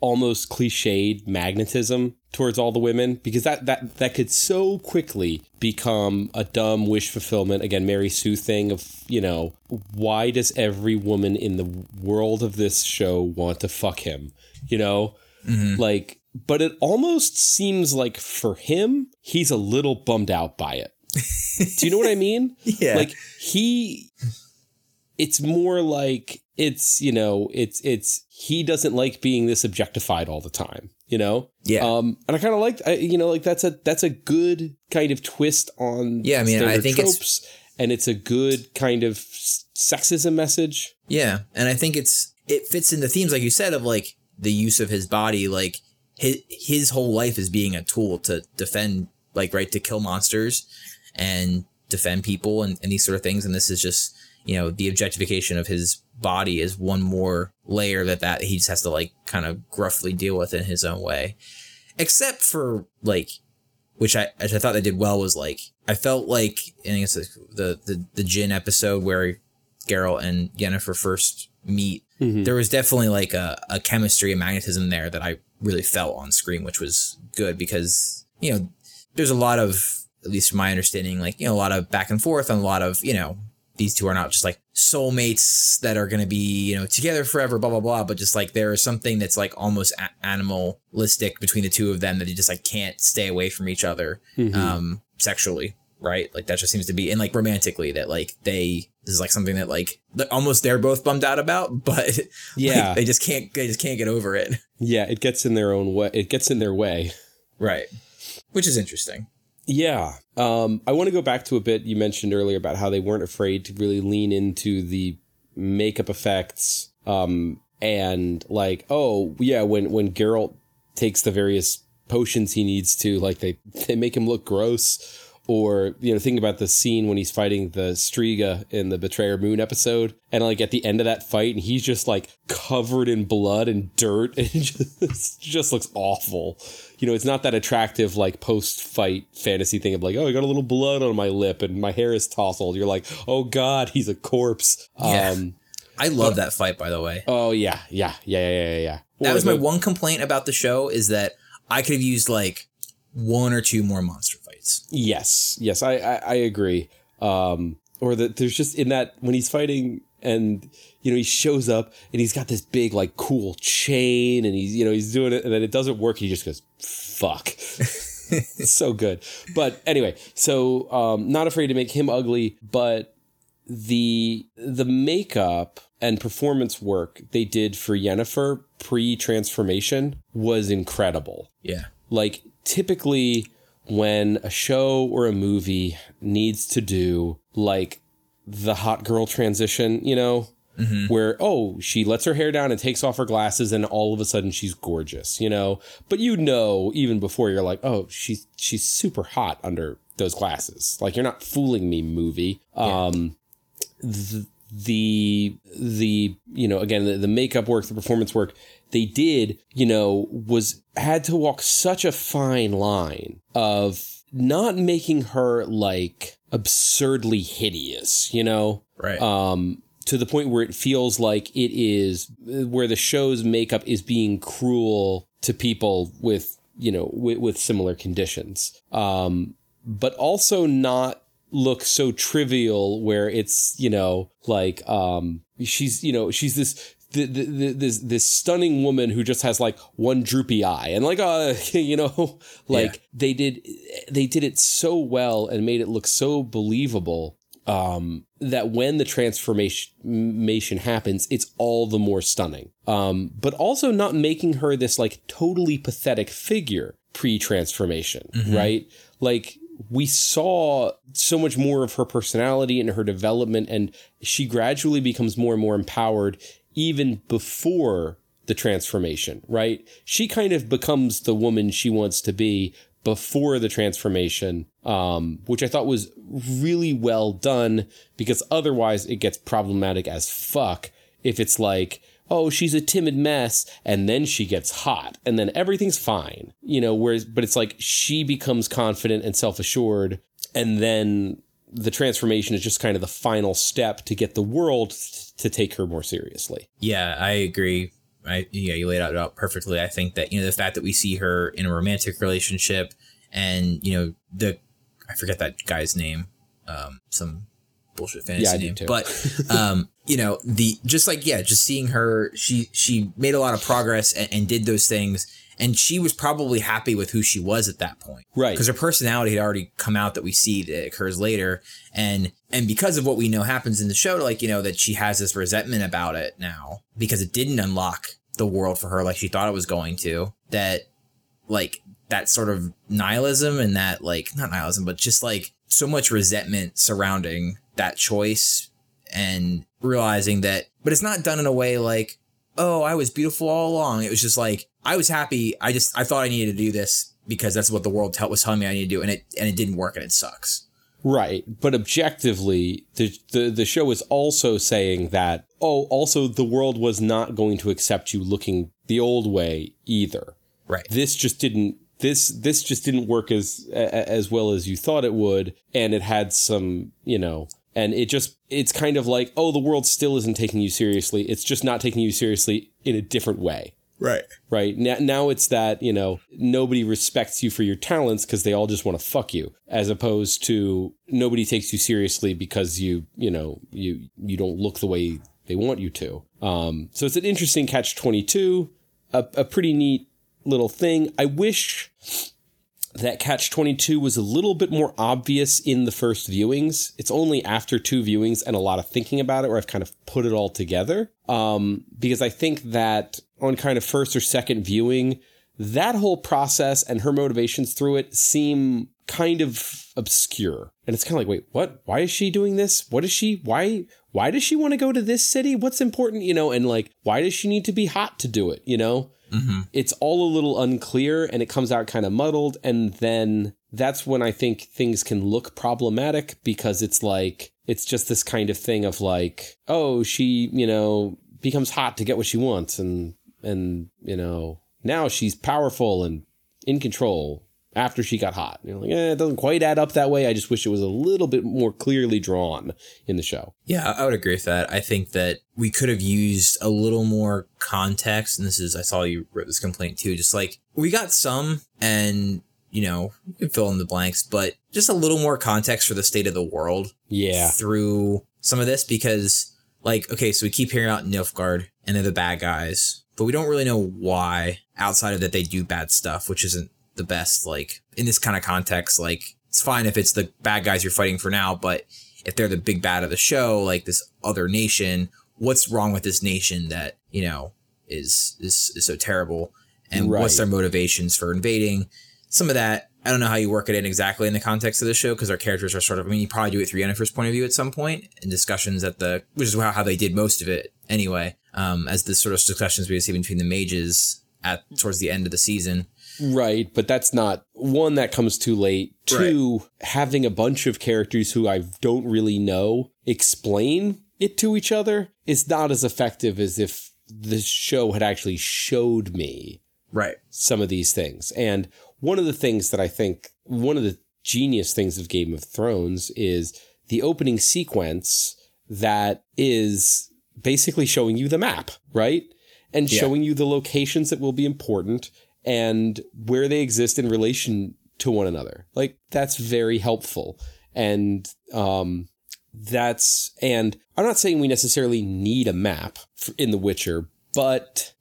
almost cliched magnetism towards all the women because that that that could so quickly become a dumb wish fulfillment. Again Mary Sue thing of you know why does every woman in the world of this show want to fuck him? You know? Like but it almost seems like for him he's a little bummed out by it. Do you know what I mean? [laughs] Yeah. Like he it's more like it's you know it's it's he doesn't like being this objectified all the time you know? Yeah. Um and i kind of like you know like that's a that's a good kind of twist on Yeah, I mean, I think it's- and it's a good kind of sexism message. Yeah and i think it's it fits in the themes like you said of like the use of his body like his his whole life is being a tool to defend like right to kill monsters and defend people and, and these sort of things and this is just you know the objectification of his body is one more layer that that he just has to like kind of gruffly deal with in his own way except for like which I, which I thought they did well was like I felt like I guess the the the, the djinn episode where Geralt and Yennefer first meet Mhm. there was definitely like a, a chemistry and magnetism there that I really felt on screen, which was good because, you know, there's a lot of, at least from my understanding, like, you know, a lot of back and forth and a lot of, you know, these two are not just like soulmates that are going to be, you know, together forever, blah, blah, blah. But just like there is something that's like almost a- animalistic between the two of them that they just like can't stay away from each other Mhm. um, sexually, right? Like that just seems to be, and like romantically, that like they, this is like something that like almost they're both bummed out about, [laughs] but Yeah. like, they just can't, they just can't get over it, yeah it gets in their own way it gets in their way right? Which is interesting. Yeah. Um, I want to go back to a bit you mentioned earlier about how they weren't afraid to really lean into the makeup effects. Um, and like, oh yeah, when when Geralt takes the various potions he needs to, like they they make him look gross. Or you know, think about the scene when he's fighting the Striga in the Betrayer Moon episode, and like at the end of that fight, and he's just like covered in blood and dirt, [laughs] and just just looks awful you know, it's not that attractive like post fight fantasy thing of like, oh, I got a little blood on my lip and my hair is tousled. You're like, oh god, he's a corpse. Yeah. Um, I love that fight, by the way. oh yeah, yeah, yeah, yeah, yeah, yeah. That Or was my the- one complaint about the show is that I could have used like one or two more monster fights. Yes, yes, I I, I agree. Um, or that there's just in that when he's fighting and you know he shows up and he's got this big like cool chain and he's you know he's doing it and then it doesn't work. He just goes fuck. It's [laughs] so good. But anyway, so um, not afraid to make him ugly, but the the makeup and performance work they did for Yennefer pre transformation was incredible. Yeah. Like, typically, when a show or a movie needs to do like the hot girl transition, you know, mm-hmm. where, oh, she lets her hair down and takes off her glasses and all of a sudden she's gorgeous, you know, but you know, even before you're like, oh, she's, she's super hot under those glasses. Like, you're not fooling me, movie. Yeah. Um, th- the the you know again the, the makeup work the performance work they did you know was had to walk such a fine line of not making her like absurdly hideous you know? Right. Um to the point where it feels like it is where the show's makeup is being cruel to people with you know with, with similar conditions. Um but also not look so trivial where it's you know like um she's you know she's this the, the, the, this this stunning woman who just has like one droopy eye and like uh [laughs] you know [laughs] like yeah. they did they did it so well and made it look so believable um that when the transformation happens it's all the more stunning um but also not making her this like totally pathetic figure pre-transformation mm-hmm. right like we saw so much more of her personality and her development, and she gradually becomes more and more empowered even before the transformation, right? She kind of becomes the woman she wants to be before the transformation, um, which I thought was really well done because otherwise it gets problematic as fuck if it's like, oh, she's a timid mess, and then she gets hot, and then everything's fine, you know. Whereas, but it's like she becomes confident and self assured, and then the transformation is just kind of the final step to get the world to take her more seriously. Yeah, I agree. I yeah, you laid it out perfectly. I think that you know the fact that we see her in a romantic relationship, and you know the I forget that guy's name, um, some bullshit fantasy yeah, name, but [laughs] um, you know the just like yeah just seeing her she she made a lot of progress and, and, did those things and she was probably happy with who she was at that point. Right. Because her personality had already come out that we see that occurs later. And and because of what we know happens in the show like you know that she has this resentment about it now because it didn't unlock the world for her like she thought it was going to that like that sort of nihilism and that like not nihilism but just like so much resentment surrounding that choice and realizing that, but it's not done in a way like, oh, I was beautiful all along. It was just like, I was happy. I just, I thought I needed to do this because that's what the world tell, was telling me I need to do. And it, and it didn't work and it sucks. Right. But objectively, the, the, the show is also saying that, oh, also the world was not going to accept you looking the old way either. Right. This just didn't this this just didn't work as as well as you thought it would and it had some you know and it just it's kind of like oh the world still isn't taking you seriously it's just not taking you seriously in a different way right right now, now it's that you know nobody respects you for your talents because they all just want to fuck you as opposed to nobody takes you seriously because you you know you you don't look the way they want you to um so it's an interesting catch 22 a, a pretty neat little thing i wish that Catch 22 was a little bit more obvious in the first viewings. It's only after two viewings and a lot of thinking about it where I've kind of put it all together. Um, because I think that on kind of first or second viewing, that whole process and her motivations through it seem kind of obscure. And it's kind of like, wait, what? Why is she doing this? What is she? Why? Why does she want to go to this city? What's important? You know, and like, why does she need to be hot to do it? You know? Mm-hmm. It's all a little unclear and it comes out kind of muddled. And then that's when I think things can look problematic because it's like, it's just this kind of thing of like, oh, she, you know, becomes hot to get what she wants. And, and, you know, now she's powerful and in control after she got hot. You're like, eh, it doesn't quite add up that way. I just wish it was a little bit more clearly drawn in the show. Yeah, I would agree with that. I think that we could have used a little more context. And this is, I saw you wrote this complaint too. Just like we got some and, you know, you can fill in the blanks, but just a little more context for the state of the world. Yeah. Through some of this because, like, okay, so we keep hearing out Nilfgaard and they're the bad guys, but we don't really know why outside of that they do bad stuff, which isn't the best. Like in this kind of context, like it's fine if it's the bad guys you're fighting for now, but if they're the big bad of the show, like this other nation, what's wrong with this nation that you know is is, is so terrible, and right. what's their motivations for invading. Some of that I don't know how you work it in exactly in the context of the show because our characters are sort of. I mean, you probably do it through Yennefer's point of view at some point in discussions at the, which is how, how they did most of it anyway. Um, as the sort of discussions we see between the mages at towards the end of the season. Right, but that's not one that comes too late. Two, right. having a bunch of characters who I don't really know explain it to each other is not as effective as if the show had actually showed me right some of these things. And one of the things that I think one of the genius things of Game of Thrones is the opening sequence that is basically showing you the map, right? And yeah. showing you the locations that will be important and where they exist in relation to one another. Like that's very helpful. And um that's and I'm not saying we necessarily need a map in The Witcher, but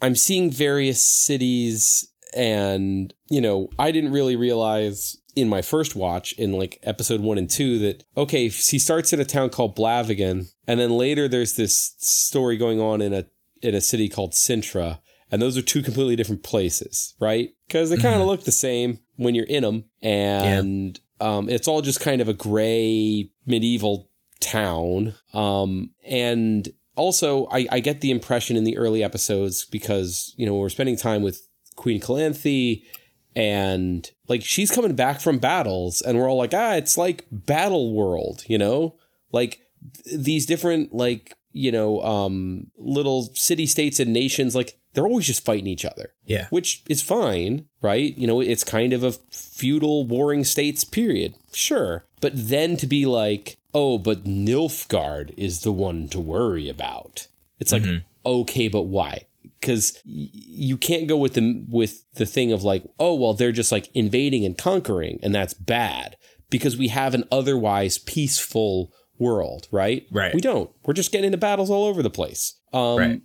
I'm seeing various cities and, you know, I didn't really realize in my first watch in like episode one and two that, okay, he starts in a town called Blaviken. And then later there's this story going on in a, in a city called Cintra. And those are two completely different places, right? Because they kind of mm-hmm. look the same when you're in them. And yeah. um, it's all just kind of a gray medieval town. Um, and also, I, I get the impression in the early episodes because, you know, we're spending time with Queen Calanthe and like she's coming back from battles and we're all like ah it's like battle world you know? Like these different like you know um little city states and nations like they're always just fighting each other. Yeah. Which is fine right? You know it's kind of a feudal warring states period. Sure. But then to be like oh but nilfgaard is the one to worry about. It's like mm-hmm. okay but why because you can't go with the with the thing of like oh well they're just like invading and conquering and that's bad because we have an otherwise peaceful world right? Right. We don't. We're just getting into battles all over the place. Um right.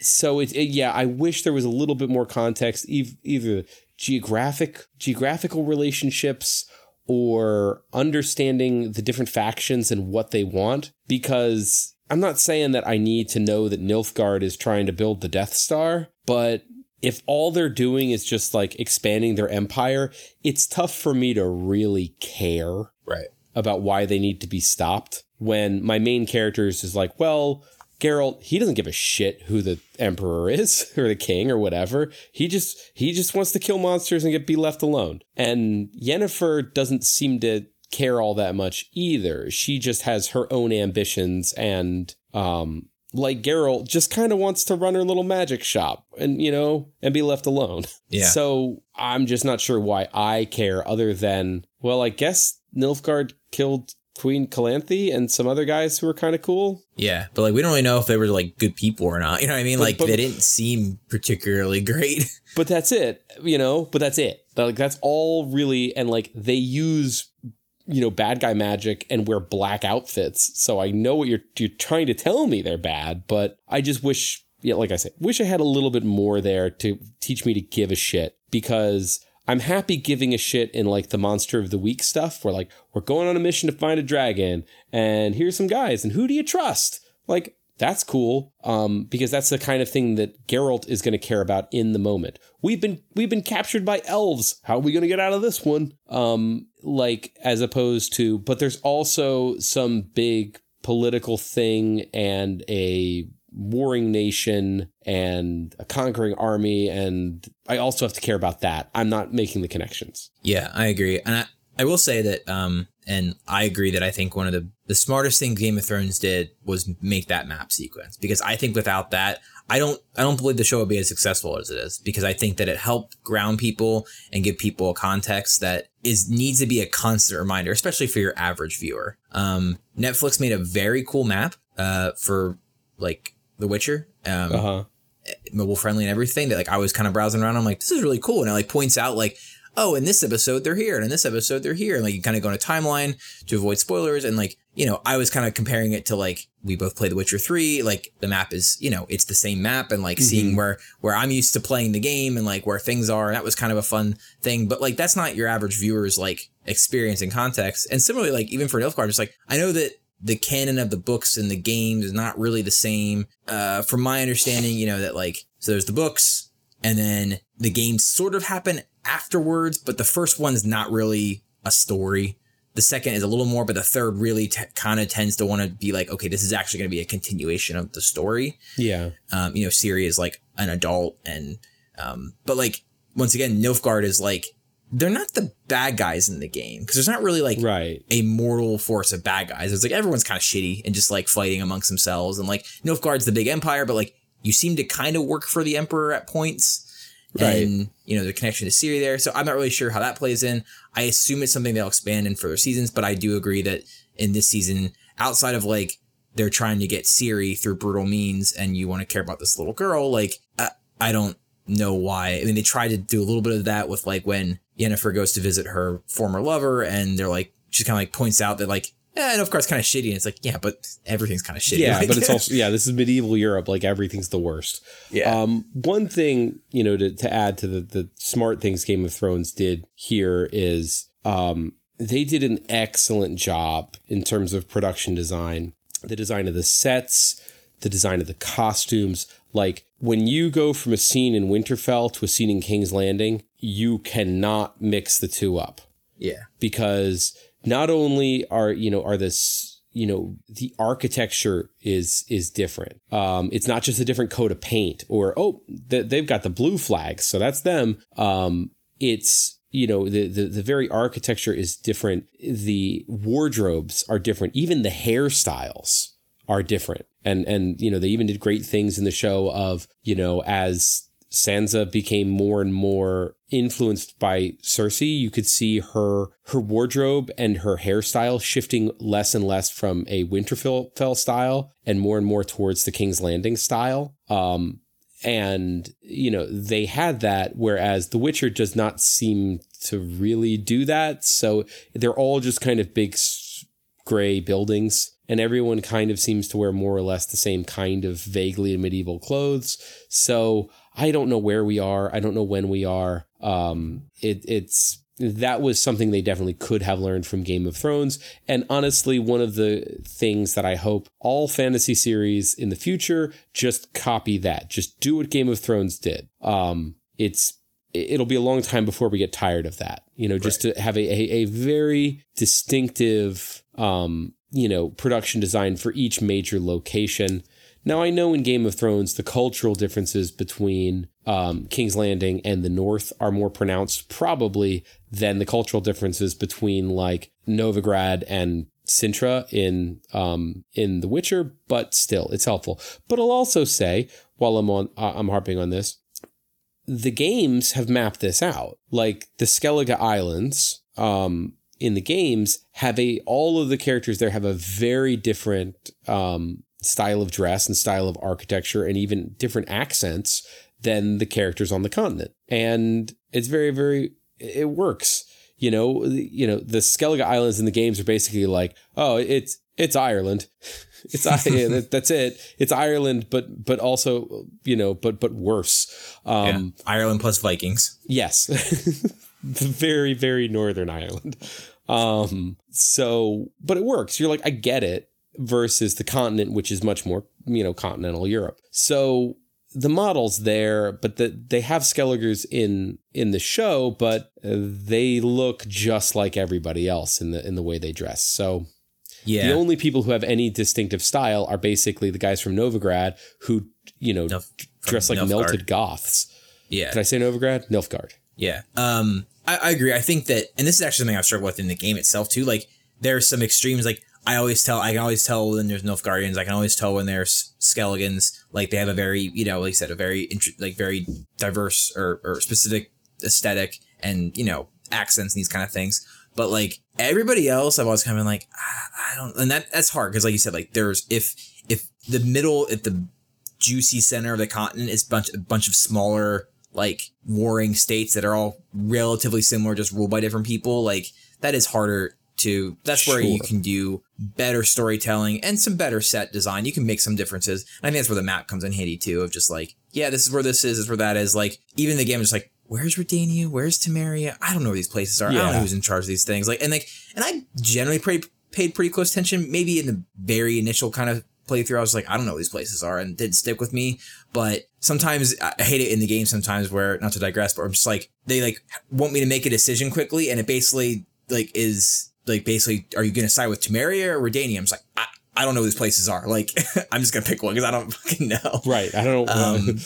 so it, it yeah i wish there was a little bit more context either geographic geographical relationships or understanding the different factions and what they want because I'm not saying that I need to know that Nilfgaard is trying to build the Death Star, but if all they're doing is just like expanding their empire, it's tough for me to really care right. about why they need to be stopped when my main character is just like, well, Geralt, he doesn't give a shit who the emperor is [laughs] or the king or whatever. He just he just wants to kill monsters and get be left alone. And Yennefer doesn't seem to care all that much either. She just has her own ambitions and um like Geralt just kind of wants to run her little magic shop and you know and be left alone. Yeah. So I'm just not sure why I care other than well I guess Nilfgaard killed Queen Calanthe and some other guys who were kind of cool. Yeah, but like we don't really know if they were like good people or not. You know what I mean? But, like but, they didn't seem particularly great. [laughs] But that's it, you know. But that's it. Like that's all really, and like they use you know, bad guy magic and wear black outfits. So I know what you're you're trying to tell me they're bad, but I just wish yeah, like I said, wish I had a little bit more there to teach me to give a shit because I'm happy giving a shit in like the monster of the week stuff where like we're going on a mission to find a dragon and here's some guys and who do you trust? Like that's cool um, because that's the kind of thing that Geralt is going to care about in the moment. We've been we've been captured by elves. How are we going to get out of this one? Um, like as opposed to, but there's also some big political thing and a warring nation and a conquering army, and I also have to care about that. I'm not making the connections. Yeah, I agree, and I, will say that um, and I agree that I think one of the, the smartest things Game of Thrones did was make that map sequence because I think without that, I don't I don't believe the show would be as successful as it is because I think that it helped ground people and give people a context that is needs to be a constant reminder, especially for your average viewer. Um, Netflix made a very cool map uh, for like The Witcher. Um, uh-huh mobile friendly and everything that like I was kind of browsing around. I'm like, this is really cool. And it like points out like oh, in this episode they're here, and in this episode they're here, and like you kind of go on a timeline to avoid spoilers, and like you know, I was kind of comparing it to like we both play The Witcher Three, like the map is you know it's the same map, and like mm-hmm. seeing where where I'm used to playing the game and like where things are, and that was kind of a fun thing, but like that's not your average viewer's like experience and context, and similarly like even for Nilfgaard, just like I know that the canon of the books and the games is not really the same. Uh, from my understanding, you know that like so there's the books, and then the games sort of happen afterwards, but the first one's not really a story. The second is a little more, but the third really t- kind of tends to want to be like, okay, this is actually going to be a continuation of the story. Yeah. Um, you know, Ciri is like an adult, and um, but like once again, Nilfgaard is like they're not the bad guys in the game because there's not really like Right. a mortal force of bad guys. It's like everyone's kind of shitty and just like fighting amongst themselves, and like Nilfgaard's the big empire, but like you seem to kind of work for the emperor at points. Right. And you know the connection to Ciri there, so I'm not really sure how that plays in. I assume it's something they'll expand in further seasons, but I do agree that in this season, outside of like they're trying to get Ciri through brutal means, and you want to care about this little girl, like I, I don't know why. I mean, they tried to do a little bit of that with like when Yennefer goes to visit her former lover, and they're like, she kind of like points out that like, yeah, course kind of shitty, and it's like, yeah, but everything's kind of shitty. Yeah, Like- but it's [laughs] also yeah, this is medieval Europe, like everything's the worst. yeah, Um, one thing, you know, to, to add to the, the smart things Game of Thrones did here is um, they did an excellent job in terms of production design, the design of the sets, the design of the costumes. Like when you go from a scene in Winterfell to a scene in King's Landing, you cannot mix the two up yeah, because not only are you know are this you know the architecture is is different. Um it's not just a different coat of paint or oh th- they've got the blue flag so that's them. Um it's you know the, the the very architecture is different. The wardrobes are different. Even the hairstyles are different. And and you know they even did great things in the show of you know as Sansa became more and more influenced by Cersei. You could see her her wardrobe and her hairstyle shifting less and less from a Winterfell style and more and more towards the King's Landing style. Um, and you know they had that, whereas The Witcher does not seem to really do that. So they're all just kind of big gray buildings. And everyone kind of seems to wear more or less the same kind of vaguely medieval clothes. So I don't know where we are. I don't know when we are. Um, it, it's that was something they definitely could have learned from Game of Thrones. And honestly, one of the things that I hope all fantasy series in the future just copy that. Just do what Game of Thrones did. Um, it's it'll be a long time before we get tired of that. You know, just to have a, a, a very distinctive um, you know, production design for each major location. Now, I know in Game of Thrones, the cultural differences between um, King's Landing and the North are more pronounced, probably, than the cultural differences between like Novigrad and Cintra in um, in The Witcher. But still, it's helpful. But I'll also say, while I'm on, uh, I'm harping on this, the games have mapped this out. Like the Skellige Islands, um, in the games have a all of the characters there have a very different um, style of dress and style of architecture and even different accents than the characters on the continent and it's very very it works you know you know the Skellige Islands in the games are basically like oh it's it's Ireland [laughs] it's [laughs] that's it it's Ireland but but also you know but but worse um yeah. Ireland plus Vikings. Yes. [laughs] very, very northern Ireland. Um, so, but it works. You're like, I get it versus the continent, which is much more, you know, continental Europe. So the model's there, but the, they have Skelligers in, in the show, but uh, they look just like everybody else in the, in the way they dress. So Yeah, the only people who have any distinctive style are basically the guys from Novigrad who, you know, Nilf- dress like Nilfgaard. melted goths. yeah, Did I say Novigrad? Nilfgaard. Yeah. Um, I, I agree. I think that, and this is actually something I've struggled with in the game itself too. Like, there's some extremes. Like, I always tell, I can always tell when there's Nilfgaardians. I can always tell when there's Skelligans. Like, they have a very, you know, like I said, a very, like, very diverse or, or specific aesthetic and, you know, accents and these kind of things. But like everybody else, I've always kind of been like, I, I don't, and that that's hard because, like you said, like there's if if the middle, if the juicy center of the continent is bunch a bunch of smaller like warring states that are all relatively similar, just ruled by different people. Like that is harder to. That's where you can do better storytelling and some better set design. You can make some differences. And I think that's where the map comes in handy too. Of just like, yeah, this is where this is. This is where that is. Like even the game is like. Where's Redania? Where's Temeria? I don't know where these places are. I don't know who's in charge of these things. Like, and like, and I generally pretty paid pretty close attention. Maybe in the very initial kind of playthrough, I was like, I don't know what these places are, and didn't stick with me. But sometimes I hate it in the game. Sometimes where not to digress, but I'm just like they like want me to make a decision quickly, and it basically like is like basically, are you going to side with Temeria or Redania? I'm just like, I, I don't know who these places are. [laughs] Like, [laughs] I'm just gonna pick one because I don't [laughs] fucking know. Right. I don't know. Um,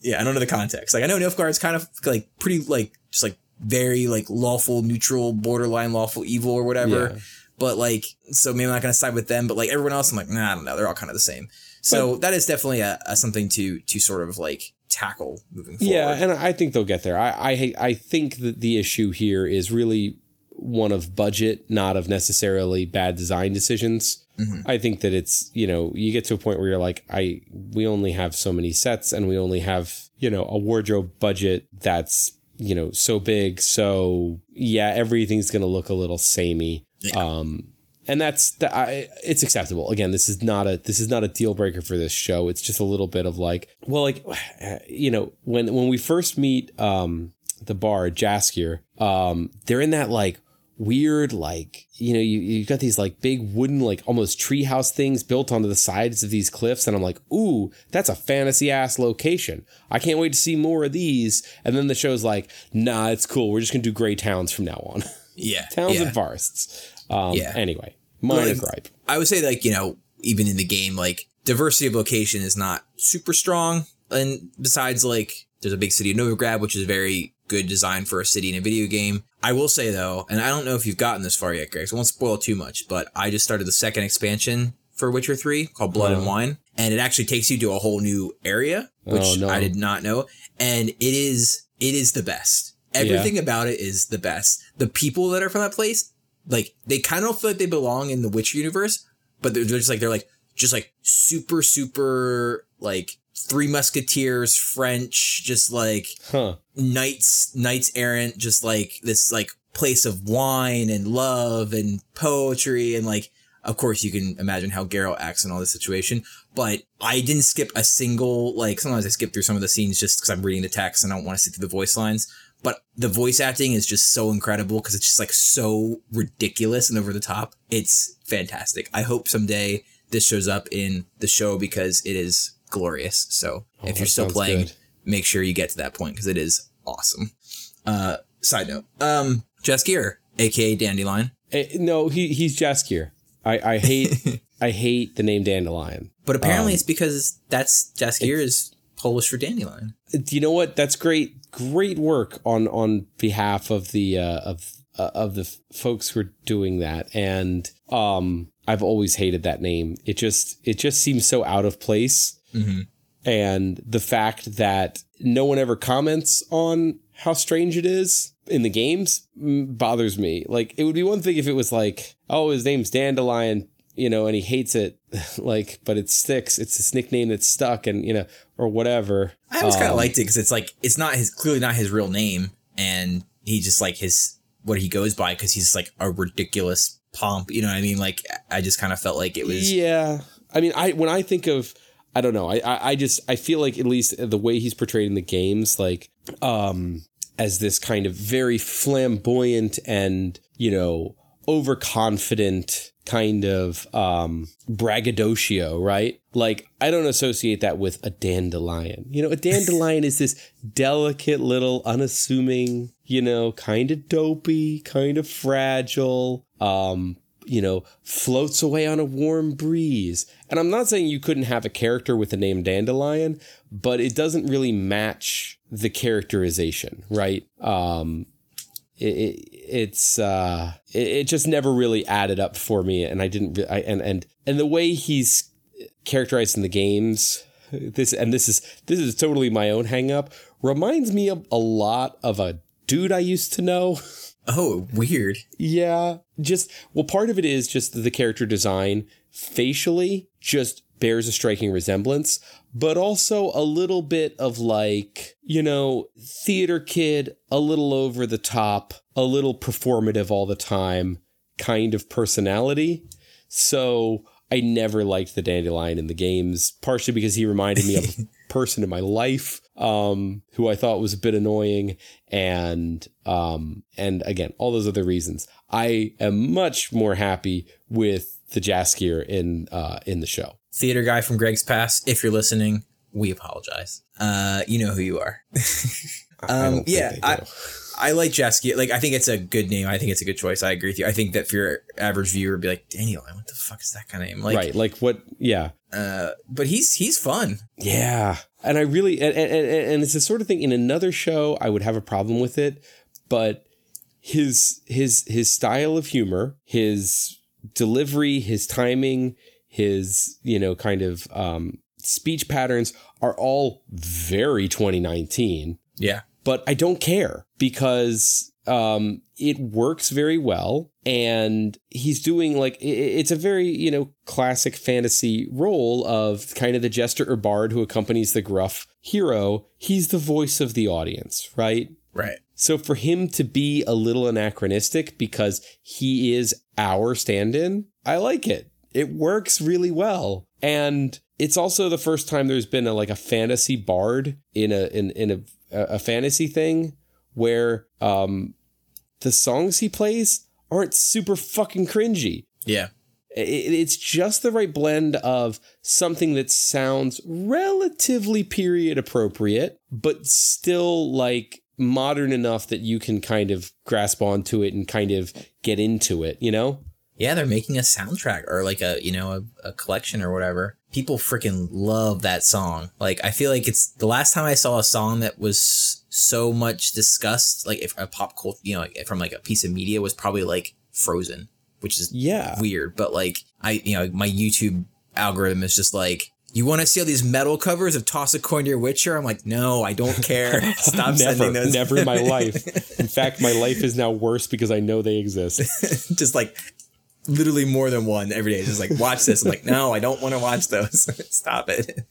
yeah, I don't know the context. Like, I know Nilfgaard's kind of like pretty like just like very like lawful, neutral, borderline lawful evil or whatever. Yeah. But like, so maybe I'm not gonna side with them. But like everyone else, I'm like, nah, I don't know. They're all kind of the same. So that is definitely a, a something to to sort of like tackle moving forward. Yeah, and I think they'll get there. I I, I think that the issue here is really one of budget, not of necessarily bad design decisions. Mhm. I think that it's you know you get to a point where you're like I we only have so many sets and we only have you know a wardrobe budget that's you know so big so yeah everything's gonna look a little samey. Yeah. Um, and that's the, I, it's acceptable. Again, this is not a this is not a deal breaker for this show. It's just a little bit of like, well, like [sighs] you know, when when we first meet um the bar Jaskier, um, they're in that like weird like you know you you've got these like big wooden like almost treehouse things built onto the sides of these cliffs and I'm like ooh that's a fantasy ass location. I can't wait to see more of these. And then the show's like nah it's cool. We're just gonna do gray towns from now on. [laughs] Yeah, towns yeah. and forests. Um Yeah. anyway minor Well, gripe. I would say like you know even in the game like diversity of location is not super strong. And besides like there's a big city of Novigrad which is very good design for a city in a video game. I will say though, and I don't know if you've gotten this far yet, Greg, so I won't spoil too much, but I just started the second expansion for Witcher 3 called Blood and Oh. Wine and it actually takes you to a whole new area oh, which Oh, no. I did not know and it is it is the best. Everything about it is the best. The people that are from that place like they kind of feel like they belong in the Witcher universe, but they're just like they're like just like super super like Three Musketeers French, just like huh knights knights errant, just like this like place of wine and love and poetry and like of course you can imagine how Geralt acts in all this situation. But I didn't skip a single like sometimes I skip through some of the scenes just because I'm reading the text and I don't want to sit through the voice lines. But the voice acting is just so incredible because it's just like so ridiculous and over the top. It's fantastic. I hope someday this shows up in the show because it is glorious. So Oh, if you're still playing, good. make sure you get to that point because it is awesome. Uh, side note, um, Jaskier, aka Dandelion, Eh, no he he's Jaskier I I hate [laughs] I hate the name Dandelion but apparently Um, it's because that's Jaskier is Polish for dandelion. do you know what that's great great work on on behalf of the uh of uh, of the f- folks who are doing that and um i've always hated that name it just it just seems so out of place Mm-hmm. and the fact that no one ever comments on how strange it is in the games bothers me like it would be one thing if it was like oh his name's dandelion you know and he hates it [laughs] like but it sticks it's this nickname that's stuck and you know or whatever I always kind of Um, liked it because it's like it's not his clearly not his real name, and he just like his what he goes by because he's like a ridiculous pomp. You know what I mean? Like I just kind of felt like it was Yeah, I mean, I when I think of, I don't know, I, I I just I feel like at least the way he's portrayed in the games, like um as this kind of very flamboyant and you know overconfident kind of um braggadocio, right? Like I don't associate that with a dandelion. You know, a dandelion is this delicate little unassuming, you know, kind of dopey, kind of fragile, um you know, floats away on a warm breeze. And I'm not saying you couldn't have a character with the name Dandelion, but it doesn't really match the characterization, right? Um, it, it, it's uh, it, it just never really added up for me, and I didn't. I, and and and the way he's characterized in the games, this and this is this is totally my own hang up. Reminds me of a lot of a dude I used to know. [laughs] oh weird. Yeah, just well, part of it is just the character design facially just bears a striking resemblance, but also a little bit of like, you know, theater kid, a little over the top, a little performative all the time kind of personality. So I never liked the dandelion in the games, partially because he reminded me of a [laughs] person in my life um, who I thought was a bit annoying, and um, and again, all those other reasons. I am much more happy with the Jaskier in uh, in the show. Theater guy from Greg's past, if you're listening, we apologize. Uh, you know who you are. [laughs] I Um, don't think yeah, they I- do. I like Jaskier. Like, I think it's a good name. I think it's a good choice. I agree with you. I think that for your average viewer, would be like, Daniel, what the fuck is that kind of name? Like, right, like what? Yeah, uh, but he's he's fun. Yeah. And I really and, and, and and it's the sort of thing in another show I would have a problem with it, but his his his style of humor, his delivery, his timing, his, you know, kind of um speech patterns are all very 2019 Yeah, but I don't care because um, it works very well. And he's doing like, it's a very, you know, classic fantasy role of kind of the jester or bard who accompanies the gruff hero. He's the voice of the audience, right? right. So for him to be a little anachronistic because he is our stand in, I like it. It works really well. And it's also the first time there's been a like a fantasy bard in a in, in a a fantasy thing where um the songs he plays aren't super fucking cringy. Yeah, It's just the right blend of something that sounds relatively period appropriate, but still like modern enough that you can kind of grasp onto it and kind of get into it, you know? Yeah. They're making a soundtrack or like a you know a, a collection or whatever. People freaking love that song. Like, I feel like it's the last time I saw a song that was so much discussed, like if a pop culture, you know, like from like a piece of media was probably like Frozen, which is Yeah. weird, but like I, you know, my YouTube algorithm is just like, you want to see all these metal covers of Toss a Coin to Your Witcher? I'm like, no, I don't [laughs] care. Stop never, sending those. never in my life. [laughs] In fact, my life is now worse because I know they exist. [laughs] just like literally more than one every day. Just like watch this. I'm like, no, I don't want to watch those. [laughs] Stop it.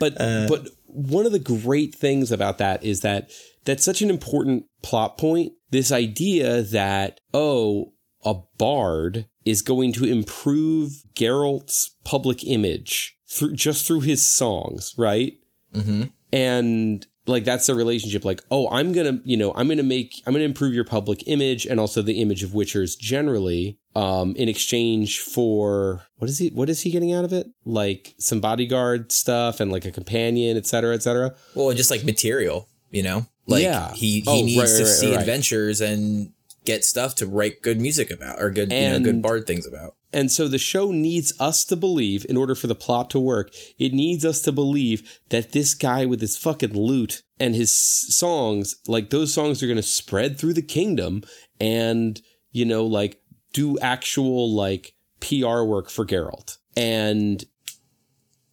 But but one of the great things about that is that that's such an important plot point. This idea that oh, a bard is going to improve Geralt's public image through just through his songs, right? Mm-hmm. and like that's the relationship like oh i'm gonna you know i'm gonna make i'm gonna improve your public image and also the image of witchers generally um in exchange for what is he what is he getting out of it like some bodyguard stuff and like a companion et cetera et cetera Well, just like material, you know, like Yeah. he he Oh, needs right, to right, see right. adventures and get stuff to write good music about or good you know good bard things about. And so the show needs us to believe, in order for the plot to work, it needs us to believe that this guy with his fucking lute and his songs, like those songs are going to spread through the kingdom and, you know, like do actual like PR work for Geralt. And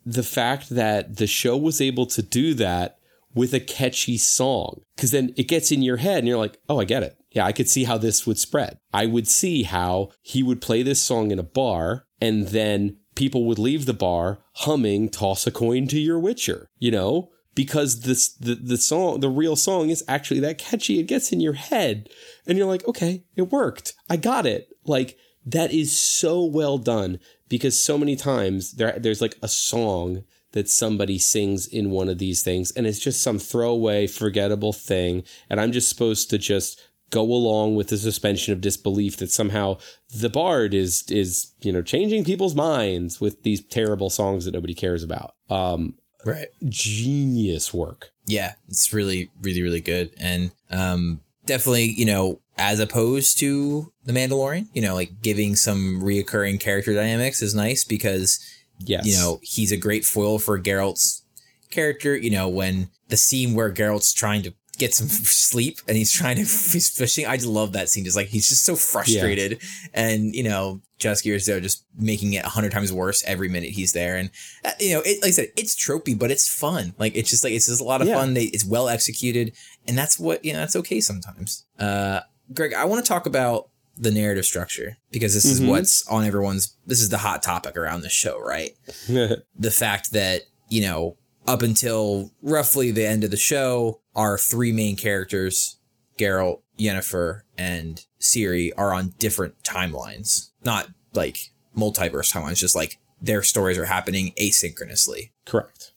the fact that the show was able to do that with a catchy song, because then it gets in your head and you're like, oh, I get it. Yeah, I could see how this would spread. I would see how he would play this song in a bar and then people would leave the bar humming Toss a Coin to Your Witcher, you know? Because this the, the song the real song is actually that catchy. It gets in your head and you're like, okay, it worked. I got it. Like that is so well done because so many times there there's like a song that somebody sings in one of these things and it's just some throwaway forgettable thing and I'm just supposed to just go along with the suspension of disbelief that somehow the bard is is you know changing people's minds with these terrible songs that nobody cares about um Right. genius work Yeah, it's really, really, really good. And um definitely, you know, as opposed to The Mandalorian, you know, like giving some reoccurring character dynamics is nice because yes you know, he's a great foil for Geralt's character. You know, when the scene where Geralt's trying to get some sleep and he's trying to [laughs] he's fishing. I just love that scene. Just like he's just so frustrated, and you know, Jaskier is there just making it a hundred times worse every minute he's there. And uh, you know, it, like I said, it's tropey, but it's fun. Like it's just like it's just a lot of Yeah. fun. They, it's well executed, and that's what you know. That's okay sometimes. Uh, Greg, I want to talk about the narrative structure because this is Mhm. what's on everyone's. This is the hot topic around the show, right? [laughs] the fact that you know up until roughly the end of the show our three main characters Geralt, Yennefer, and Ciri are on different timelines not like multiverse timelines just like their stories are happening asynchronously correct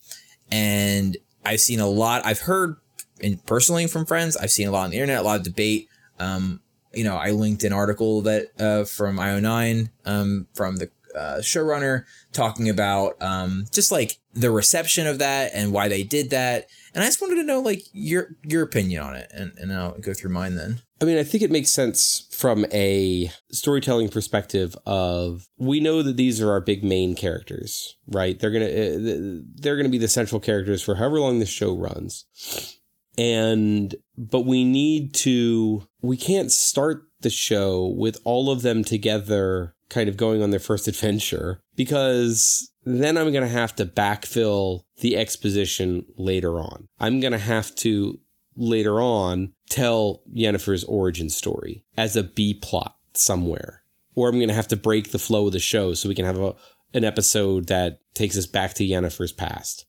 and I've seen a lot. I've heard in personally from friends. I've seen a lot on the internet, a lot of debate. Um, you know, I linked an article that uh, from IO9 um, from the uh, showrunner talking about um, just like the reception of that and why they did that. And I just wanted to know like your your opinion on it, and, and I'll go through mine then. I mean, I think it makes sense from a storytelling perspective of we know that these are our big main characters, right? They're going to they're going to be the central characters for however long the show runs. And but we need to we can't start the show with all of them together kind of going on their first adventure because then I'm going to have to backfill the exposition later on. I'm going to have to later on tell Yennefer's origin story as a B plot somewhere. Or I'm going to have to break the flow of the show so we can have a, an episode that takes us back to Yennefer's past.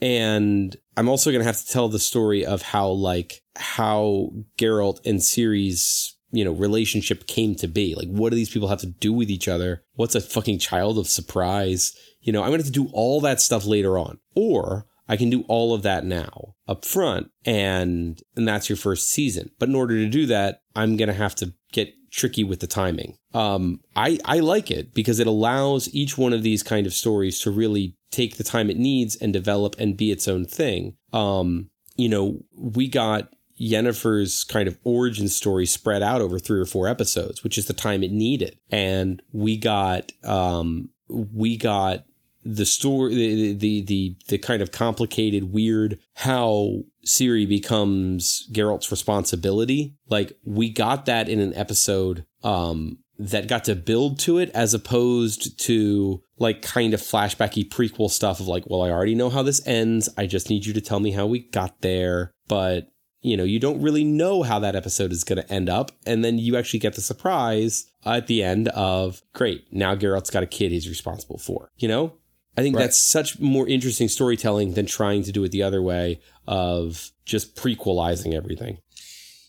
And I'm also going to have to tell the story of how, like, how Geralt and Ciri's, you know, relationship came to be. Like, what do these people have to do with each other? What's a fucking child of surprise? You know, I'm going to have to do all that stuff later on. Or I can do all of that now up front and and that's your first season. But in order to do that, I'm going to have to get tricky with the timing. Um I I like it because it allows each one of these kind of stories to really take the time it needs and develop and be its own thing. Um you know, we got Yennefer's kind of origin story spread out over three or four episodes, which is the time it needed. And we got um we got the story, the, the, the, the kind of complicated, weird how Ciri becomes Geralt's responsibility. Like we got that in an episode, um, that got to build to it as opposed to like kind of flashbacky prequel stuff of like, well, I already know how this ends. I just need you to tell me how we got there. But you know, you don't really know how that episode is going to end up. And then you actually get the surprise at the end of, great, now Geralt's got a kid he's responsible for, you know? I think right. that's such more interesting storytelling than trying to do it the other way of just prequelizing everything.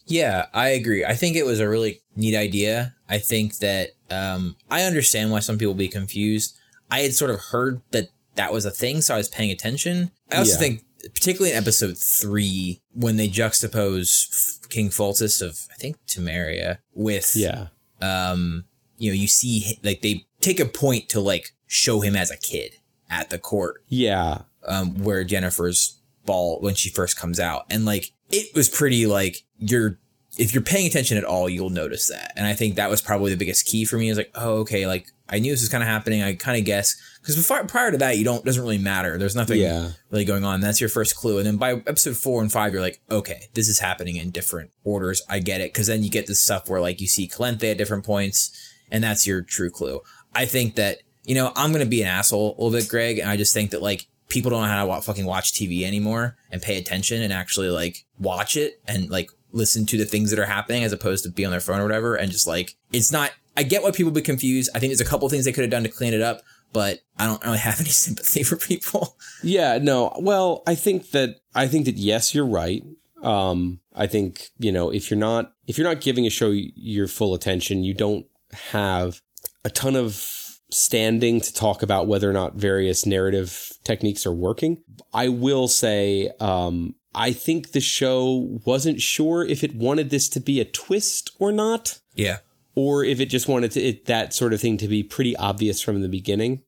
Yeah, I agree. I think it was a really neat idea. I think that um, I understand why some people be confused. I had sort of heard that that was a thing, so I was paying attention. I also yeah. think, particularly in episode three, when they juxtapose King Foltest of I think Temeria with yeah, um, you know, you see like they take a point to like show him as a kid at the court. Yeah. Um, where Yennefer's ball when she first comes out. And like it was pretty like you're if you're paying attention at all, you'll notice that. And I think that was probably the biggest key for me. Is like, oh, okay, like I knew this was kind of happening. I kind of guess because before prior to that, you don't doesn't really matter. There's nothing yeah. really going on. That's your first clue. And then by episode four and five, you're like, okay, this is happening in different orders. I get it. Because then you get this stuff where like you see Calanthe at different points, and that's your true clue. I think that you know, I'm gonna be an asshole a little bit, Greg, and I just think that like people don't know how to fucking watch TV anymore and pay attention and actually like watch it and like listen to the things that are happening as opposed to be on their phone or whatever. And just like it's not. I get why people be confused. I think there's a couple things they could have done to clean it up, but I don't really have any [laughs] sympathy for people. Yeah, no. Well, I think that I think that yes, you're right. Um, I think you know if you're not if you're not giving a show your full attention, you don't have a ton of standing to talk about whether or not various narrative techniques are working. I will say, um, I think the show wasn't sure if it wanted this to be a twist or not. Yeah. Or if it just wanted to, it, that sort of thing to be pretty obvious from the beginning.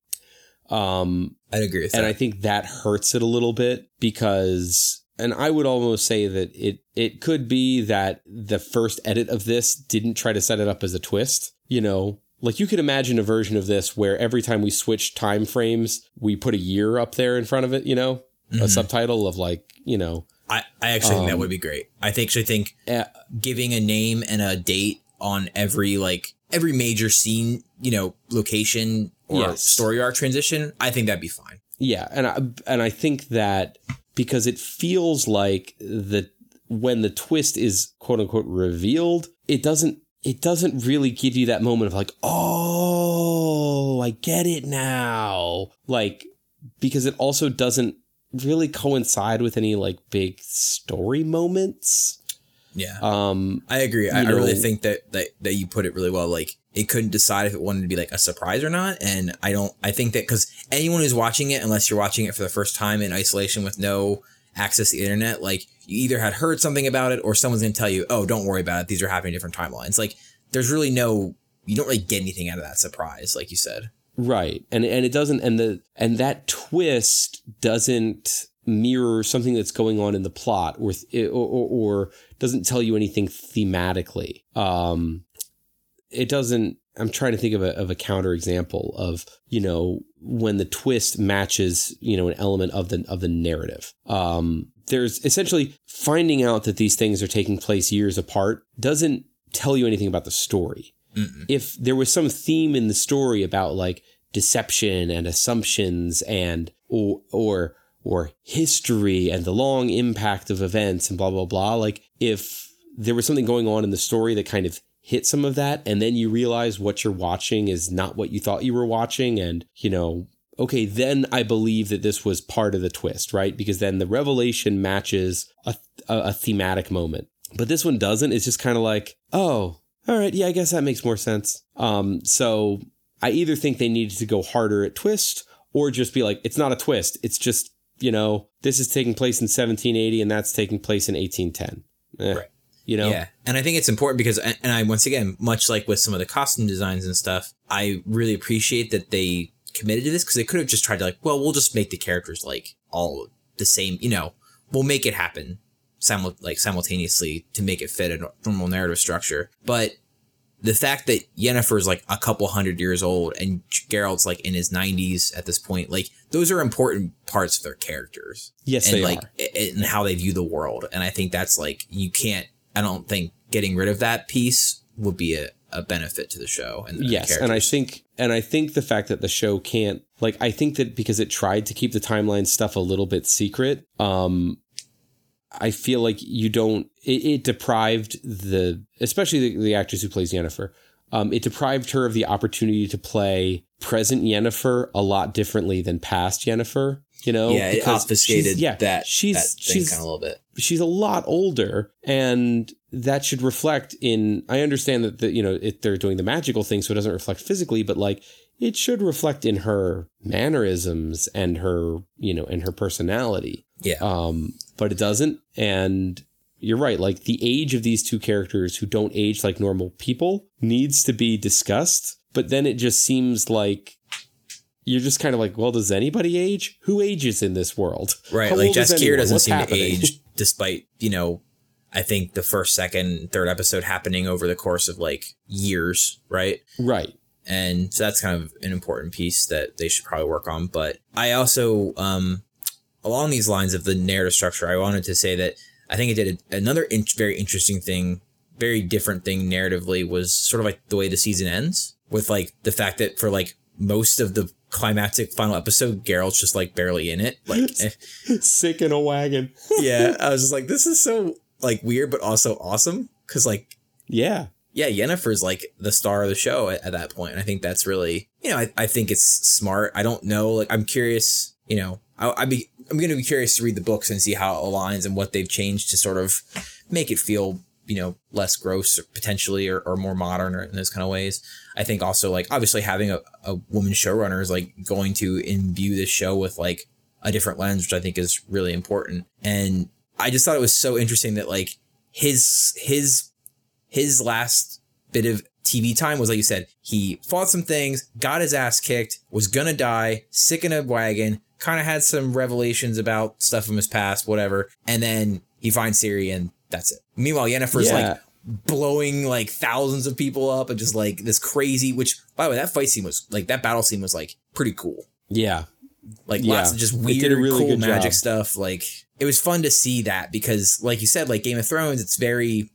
Um, I'd agree with and that. And I think that hurts it a little bit because, and I would almost say that it, it could be that the first edit of this didn't try to set it up as a twist. You know, like you could imagine a version of this where every time we switch time frames, we put a year up there in front of it, you know, mm-hmm. a subtitle of like, you know. I, I actually um, think that um, would be great. I actually think uh, giving a name and a date on every like every major scene, you know, location or yes. story arc transition, I think that'd be fine. Yeah, and I and I think that because it feels like the when the twist is quote unquote revealed, it doesn't it doesn't really give you that moment of like, oh, I get it now. Like, because it also doesn't really coincide with any like big story moments. Yeah. Um, I agree. I, you I really think that, that that you put it really well. Like it couldn't decide if it wanted to be like a surprise or not, and I don't. I think that because anyone who's watching it, unless you're watching it for the first time in isolation with no access to the internet, like you either had heard something about it or someone's gonna tell you, "Oh, don't worry about it. These are happening different timelines." Like there's really no. You don't really get anything out of that surprise, like you said. Right. And and it doesn't and the and that twist doesn't mirror something that's going on in the plot or th- or, or, or doesn't tell you anything thematically. Um it doesn't I'm trying to think of a of a counter example of, you know, when the twist matches, you know, an element of the of the narrative. Um there's essentially finding out that these things are taking place years apart doesn't tell you anything about the story Mm-mm. if there was some theme in the story about like deception and assumptions and or or or history and the long impact of events and blah blah blah like if there was something going on in the story that kind of hit some of that and then you realize what you're watching is not what you thought you were watching and you know okay then i believe that this was part of the twist right because then the revelation matches a, a, a thematic moment but this one doesn't it's just kind of like oh all right, yeah, I guess that makes more sense. Um, so I either think they needed to go harder at twist or just be like, it's not a twist. It's just, you know, this is taking place in 1780 and that's taking place in 1810. Eh, Right. You know? Yeah, and I think it's important because, and I once again, much like with some of the costume designs and stuff, I really appreciate that they committed to this because they could have just tried to like, well, we'll just make the characters like all the same, you know, we'll make it happen like simultaneously to make it fit a normal narrative structure. But the fact that Yennefer is like a couple hundred years old and Geralt's like in his 90s at this point, like those are important parts of their characters Yes, and they like are. and how they view the world. And I think that's like you can't. I don't think getting rid of that piece would be a, a benefit to the show. And, the Yes, and I think and I think the fact that the show can't like I think that because it tried to keep the timeline stuff a little bit secret, um I feel like you don't it, it deprived the especially the, the actress who plays Yennefer. Um, it deprived her of the opportunity to play present Yennefer a lot differently than past Yennefer. You know, yeah, it obfuscated she's- yeah, that she's that thing she's kind of a little bit. she's a lot older and that should reflect in i understand that the, you know it, they're doing the magical thing so it doesn't reflect physically but like it should reflect in her mannerisms and her you know and her personality Yeah, um but it doesn't and you're right like the age of these two characters who don't age like normal people needs to be discussed but then it just seems like you're just kind of like well does anybody age who ages in this world right. How Like Jaskier anyone? doesn't What's seem happening? to age, despite you know. I think the first, second, third episode happening over the course of like years, right? right and so that's kind of an important piece that they should probably work on but i also um along these lines of the narrative structure i wanted to say that i think it did a, another in- very interesting thing very different thing narratively was sort of like the way the season ends with like the fact that for like most of the climactic final episode Geralt's just like barely in it like [laughs] eh, sick in a wagon. [laughs] yeah i was just like this is so like weird but also awesome because like Yeah. yeah, Yennefer's like the star of the show at, at that point. And I think that's really, you know, I, I think it's smart. I don't know. Like, I'm curious, you know, I, I'd be, I'm going to be curious to read the books and see how it aligns and what they've changed to sort of make it feel, you know, less gross or potentially or, or more modern or in those kind of ways. I think also like obviously having a, a woman showrunner is like going to imbue this show with like a different lens, which I think is really important. And I just thought it was so interesting that like his, his his last bit of TV time was like you said, he fought some things, got his ass kicked, was gonna die, sick in a wagon, kind of had some revelations about stuff from his past, whatever, and then he finds Ciri and that's it. Meanwhile, Yennefer's Yeah. like blowing like thousands of people up and just like this crazy, which by the way, that fight scene was like that battle scene was like pretty cool. Yeah. Like Yeah. lots of just weird, really cool magic job. stuff. Like it was fun to see that because, like you said, like Game of Thrones, it's very,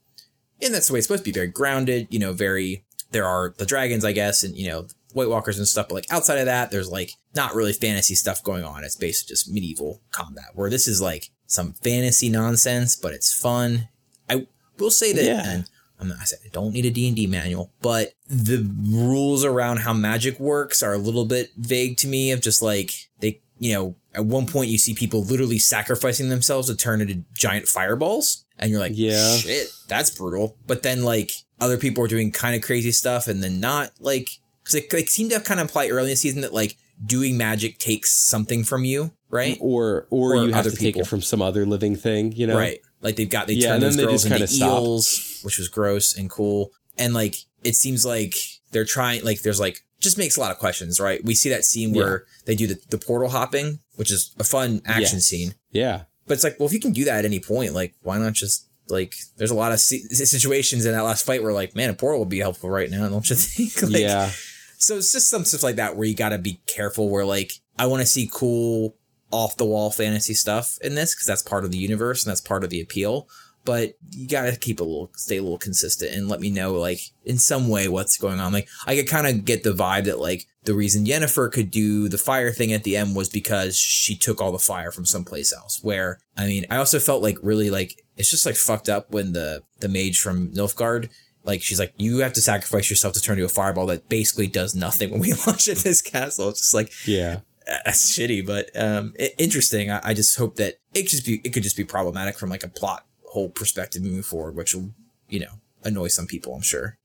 and that's the way it's supposed to be. Very grounded. You know, very. There are the dragons, I guess, and you know, White Walkers and stuff. But like outside of that, there's like not really fantasy stuff going on. It's basically just medieval combat. Where this is like some fantasy nonsense, but it's fun. I will say that. Yeah. And I'm not, I said I don't need a D&D manual, but the rules around how magic works are a little bit vague to me of just like they you know, at one point you see people literally sacrificing themselves to turn into giant fireballs. And you're like, Yeah. shit, that's brutal. But then like other people are doing kind of crazy stuff and then not like, cause it, seemed to kind of imply early in the season that like doing magic takes something from you, right? Or, or Or you have to take it from some other living thing, you know? Right. Like they've got they Yeah, then those girls into eels, which was gross and cool. And like it seems like they're trying like there's like just makes a lot of questions, right? We see that scene where they do the, the portal hopping, which is a fun action Yes. scene. Yeah. But it's like, well, if you can do that at any point, like why not just like there's a lot of situations in that last fight where like, man, a portal would be helpful right now, don't you [laughs] think? like, yeah. So it's just some stuff like that where you got to be careful. Where like I want to see cool off the wall fantasy stuff in this because that's part of the universe and that's part of the appeal. But you got to keep a little, stay a little consistent and let me know like in some way what's going on. Like I could kind of get the vibe that like the reason Yennefer could do the fire thing at the end was because she took all the fire from someplace else. Where I mean, I also felt like really like it's just like fucked up when the the mage from Nilfgaard like she's like, you have to sacrifice yourself to turn into a fireball that basically does nothing when we [laughs] launch at this castle. It's just like Yeah. that's shitty, but um, interesting. I, I just hope that it could just be it could just be problematic from like a plot hole perspective moving forward, which will you know annoy some people. I'm sure.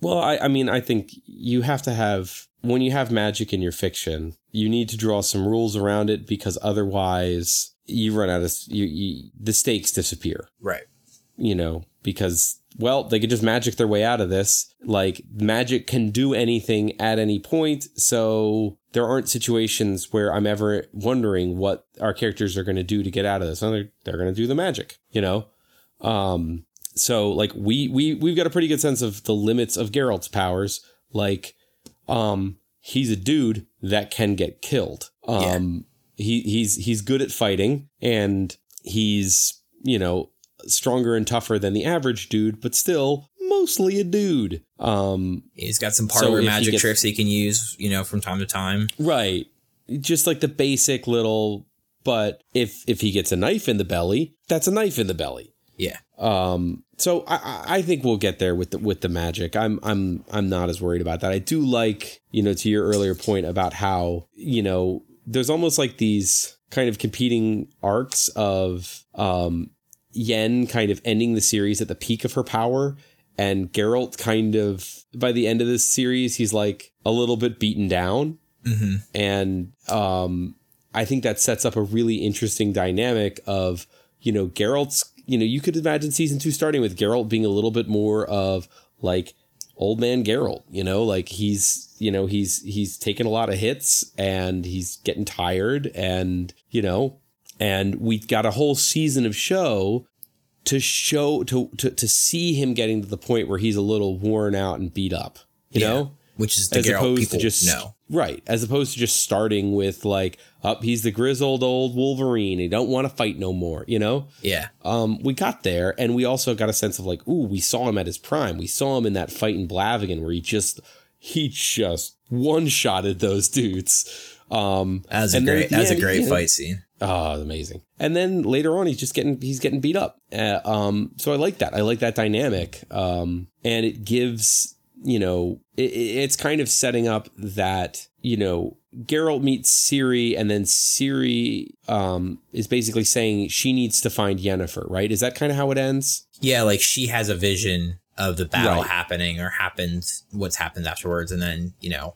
Well, I, I mean, I think you have to have when you have magic in your fiction, you need to draw some rules around it because otherwise you run out of you, you the stakes disappear. Right. You know, because well, they could just magic their way out of this. Like magic can do anything at any point, so there aren't situations where I'm ever wondering what our characters are going to do to get out of this. No, they're, they're going to do the magic, you know. Um, so like we we we've got a pretty good sense of the limits of Geralt's powers. Like, um, he's a dude that can get killed. Um, he he's he's good at fighting and he's you know stronger and tougher than the average dude, but still mostly a dude. Um, He's got some So parlor he magic gets- tricks he can use, you know, from time to time. right, just like the basic little. But if if he gets a knife in the belly, that's a knife in the belly. Yeah. Um, so I, I- I think we'll get there with the with the magic. I'm I'm I'm not as worried about that. I do like you know to your earlier point about how you know there's almost like these kind of competing arcs of um Yen kind of ending the series at the peak of her power and Geralt kind of by the end of this series he's like a little bit beaten down Mm-hmm. and um, I think that sets up a really interesting dynamic of you know Geralt's. You know, you could imagine season two starting with Geralt being a little bit more of like old man Geralt. You know, like he's you know he's he's taken a lot of hits and he's getting tired, and you know, and we got a whole season of show to show to to to see him getting to the point where he's a little worn out and beat up. You Yeah. know Which is the as opposed people to just know. right as opposed to just starting with like up he's the grizzled old wolverine he don't want to fight no more you know Yeah. um we got there and we also got a sense of like ooh we saw him at his prime we saw him in that fight in blaviken where he just he just one shotted those dudes um That was a great at the that was a great fight scene. Oh, amazing! And then later on, he's just getting he's getting beat up. Uh, um, so I like that. I like that dynamic. Um, and it gives you know it, it- it's kind of setting up that you know Geralt meets Ciri, and then Ciri um is basically saying she needs to find Yennefer. Right? Is that kind of how it ends? Yeah, like she has a vision of the battle Right. happening or happened what's happened afterwards and then, you know,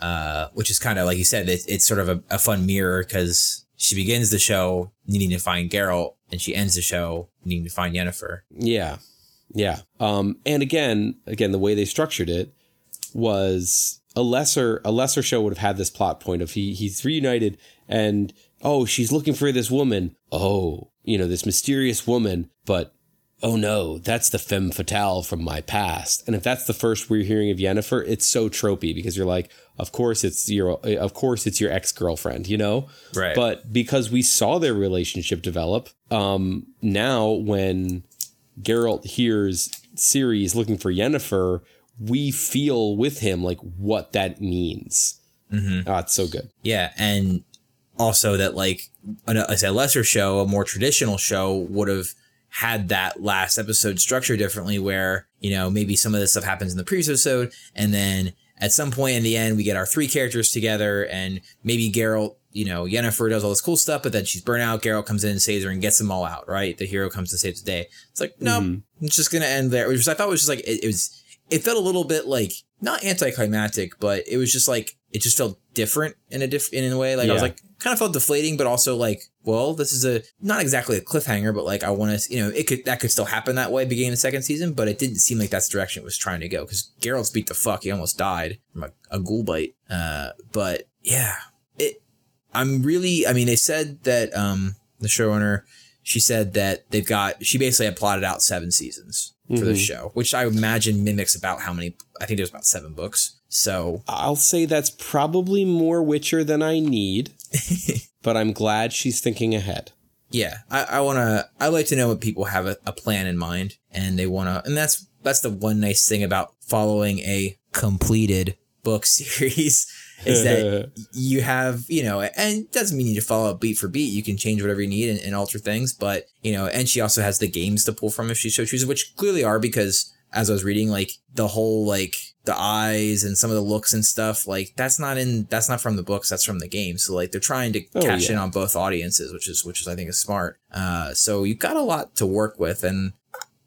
uh which is kind of like you said, it, it's sort of a, a fun mirror because she begins the show needing to find Geralt and she ends the show needing to find Yennefer. Yeah. Yeah. Um, and again, again, the way they structured it was a lesser a lesser show would have had this plot point of he he's reunited and oh she's looking for this woman oh you know this mysterious woman but oh no that's the femme fatale from my past and if that's the first we're hearing of Yennefer it's so tropey because you're like of course it's your of course it's your ex girlfriend you know Right. but because we saw their relationship develop um now when Geralt hears Ciri is looking for Yennefer, we feel with him like what that means. Mm-hmm. Oh, it's so good. Yeah, and also that like as a lesser show, a more traditional show would have had that last episode structured differently, where you know maybe some of this stuff happens in the previous episode, and then at some point in the end, we get our three characters together, and maybe Geralt, you know, Yennefer does all this cool stuff, but then she's burnt out. Geralt comes in and saves her and gets them all out. Right, the hero comes to save the day. It's like no, nope, Mhm. it's just gonna end there. Which I thought was just like it, it was. It felt a little bit like not anticlimactic, but it was just like it just felt different in a diff in a way. Like I was like kind of felt deflating, but also like, well, this is a not exactly a cliffhanger, but like I want to, you know, it could that could still happen that way beginning the second season, but it didn't seem like that's the direction it was trying to go because Geralt's beat the fuck. He almost died from a, a ghoul bite. Uh, but yeah, it. I'm really. I mean, they said that um the showrunner. She said that they've got. She basically had plotted out seven seasons for the Mhm. show, which I imagine mimics about how many. I think there's about seven books. So I'll say that's probably more Witcher than I need, [laughs] but I'm glad she's thinking ahead. yeah, I, I want to. I like to know what people have a, a plan in mind, and they want to. And that's that's the one nice thing about following a completed book [laughs] series is that [laughs] you have you know, and it doesn't mean you need to follow it beat for beat. You can change whatever you need and, and alter things, but you know, and she also has the games to pull from if she so chooses, which clearly are because as I was reading, like the whole like the eyes and some of the looks and stuff, like that's not in that's not from the books, that's from the game. So like they're trying to Oh, cash yeah. in on both audiences, which is which is I think is smart. Uh, so you've got a lot to work with, and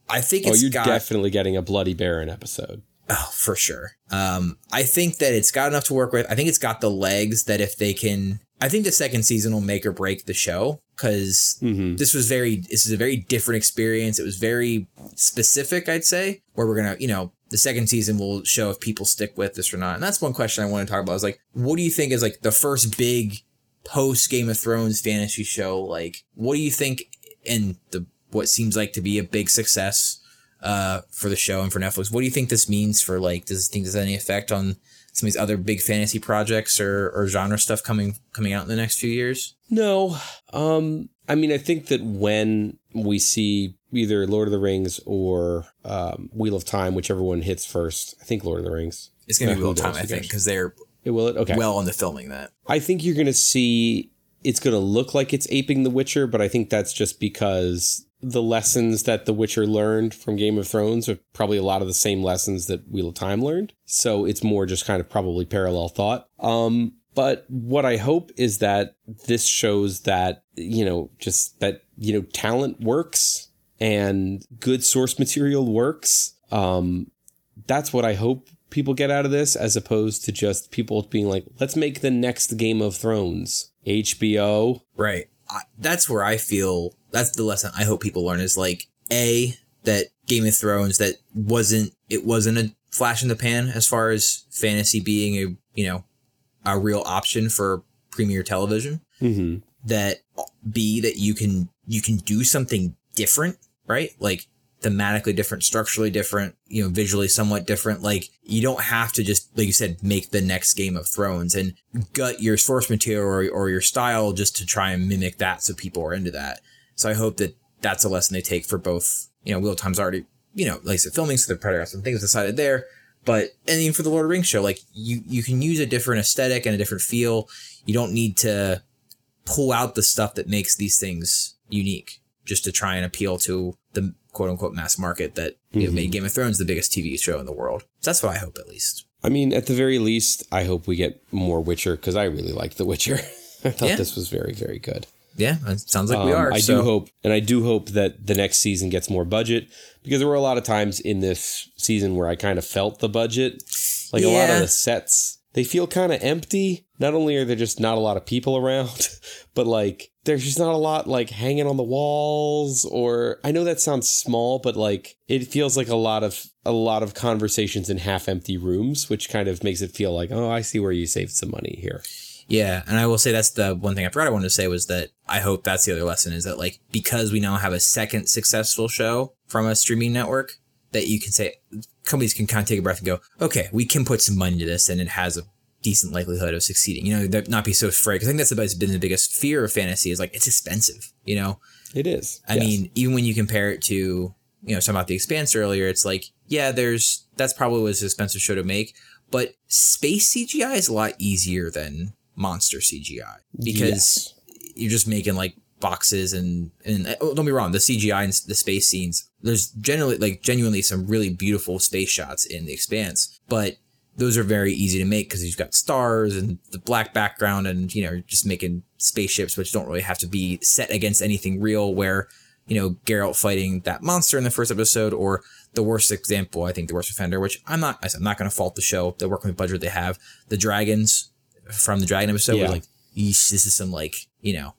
I think oh, you're got definitely getting a Bloody Baron episode. Oh, for sure. Um, I think that it's got enough to work with. I think it's got the legs that if they can, I think the second season will make or break the show because hmm this was very, this is a very different experience. It was very specific, I'd say, where we're gonna, you know, the second season will show if people stick with this or not. And that's one question I want to talk about. Is like, what do you think is like the first big post Game of Thrones fantasy show? Like, what do you think in the what seems like to be a big success? uh, for the show and for Netflix. What do you think this means for like? Does this think does any effect on some of these other big fantasy projects or, or genre stuff coming coming out in the next few years? No. Um, I mean, I think that when we see either Lord of the Rings or um, Wheel of Time, whichever one hits first, I think Lord of the Rings. It's gonna be a little who time, I think, because they're It will it? Okay. well into filming that. I think you're going to see it's going to look like it's aping The Witcher, but I think that's just because the lessons that The Witcher learned from Game of Thrones are probably a lot of the same lessons that Wheel of Time learned. So it's more just kind of probably parallel thought. Um, but what I hope is that this shows that, you know, just that, you know, talent works and good source material works. Um, that's what I hope people get out of this, as opposed to just people being like, let's make the next Game of Thrones. HBO. Right. I, that's where I feel that's the lesson I hope people learn is like a that Game of Thrones that wasn't it wasn't a flash in the pan as far as fantasy being a you know a real option for premier television. Mm-hmm. that b that you can you can do something different right like thematically different structurally different you know visually somewhat different like you don't have to just like you said make the next game of thrones and gut your source material or, or your style just to try and mimic that so people are into that so i hope that that's a lesson they take for both you know wheel of time's already you know like i said filming so the predator has some things decided there but and even for the lord of the rings show like you you can use a different aesthetic and a different feel you don't need to pull out the stuff that makes these things unique just to try and appeal to the quote unquote mass market that you know, Mhm. made Game of Thrones the biggest TV show in the world. So that's what I hope at least. I mean, at the very least, I hope we get more Witcher because I really like The Witcher. [laughs] I thought Yeah. this was very, very good. Yeah, it sounds like we Um, are. I so. do hope, and I do hope that the next season gets more budget because there were a lot of times in this season where I kind of felt the budget. Like a lot of the sets, they feel kind of empty. Not only are there just not a lot of people [laughs] around, but like there's just not a lot like hanging on the walls. Or I know that sounds small, but like it feels like a lot of a lot of conversations in half empty rooms, which kind of makes it feel like, oh, I see where you saved some money here. Yeah, and I will say that's the one thing I forgot I wanted to say was that I hope that's the other lesson is that like because we now have a second successful show from a streaming network that you can say companies can kind of take a breath and go, okay, we can put some money into this and it has a decent likelihood of succeeding. You know, that not be so afraid. 'Cause I think that's about- been the biggest fear of fantasy is like it's expensive. You know, It is. I Yes. mean, even when you compare it to, you know, talking about the expanse earlier, it's like, yeah, there's that's probably was an expensive show to make, but space CGI is a lot easier than monster CGI because Yes. you're just making like boxes and and oh, don't be wrong, the CGI and the space scenes, there's generally like genuinely some really beautiful space shots in the expanse, but those are very easy to make because you've got stars and the black background and you know just making spaceships which don't really have to be set against anything real where you know Geralt fighting that monster in the first episode or the worst example I think the worst offender which I'm not I'm not going to fault the show they're working with budget they have the dragons from the dragon episode Yeah. was like this is some like you know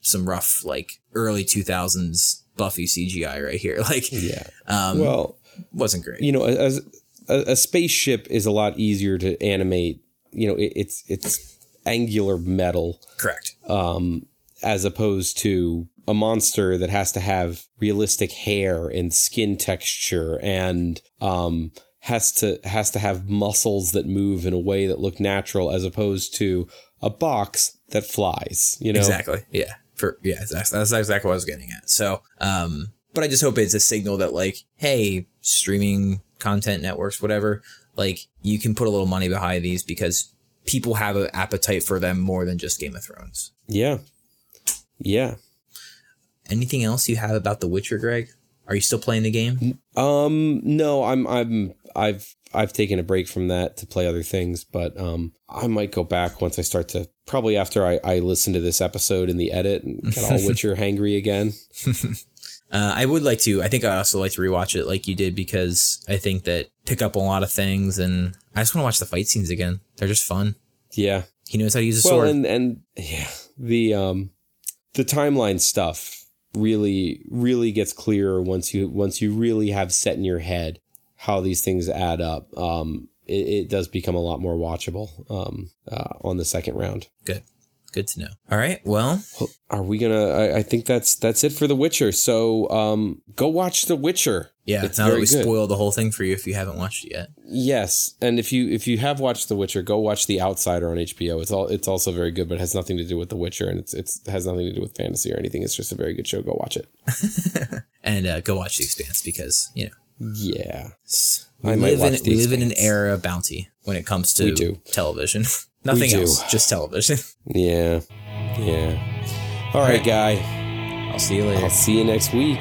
some rough like early 2000s Buffy CGI right here [laughs] like Yeah. um Well, wasn't great you know, as a, a spaceship is a lot easier to animate. You know, it, it's it's angular metal correct um, as opposed to a monster that has to have realistic hair and skin texture and um, has to has to have muscles that move in a way that look natural as opposed to a box that flies. You know, Exactly. Yeah. For yeah, that's, that's exactly what I was getting at. So, um, but I just hope it's a signal that like, hey, streaming content networks, whatever, like you can put a little money behind these because people have an appetite for them more than just Game of Thrones. Yeah, yeah. Anything else you have about The Witcher, Greg? Are you still playing the game? Um, no, I'm I'm I've I've taken a break from that to play other things, but um, I might go back once I start to probably after I I listen to this episode in the edit and get all [laughs] Witcher hangry again. [laughs] Uh, I would like to. I think I also like to rewatch it like you did because I think that pick up a lot of things, and I just want to watch the fight scenes again. They're just fun. Yeah. He knows how to use a Well, sword. and and yeah, the um, the timeline stuff really really gets clearer once you once you really have set in your head how these things add up. Um, it, it does become a lot more watchable. Um, uh, on the second round. Good. Good to know. All right. Well, Are we gonna? I, I think that's that's it for The Witcher. So um, go watch The Witcher. yeah. It's now that very we good. spoiled the whole thing for you if you haven't watched it yet. Yes, and if you if you have watched The Witcher, go watch The Outsider on HBO. It's all it's also very good, but it has nothing to do with The Witcher, and it's it's has nothing to do with fantasy or anything. It's just a very good show. Go watch it. [laughs] And uh, go watch The Expanse because you know Yeah, I we might live in watch we live in an era of bounty when it comes to television. [laughs] Nothing else, just television. [laughs] yeah, yeah. All right, guy. I'll see you later. I'll see you next week.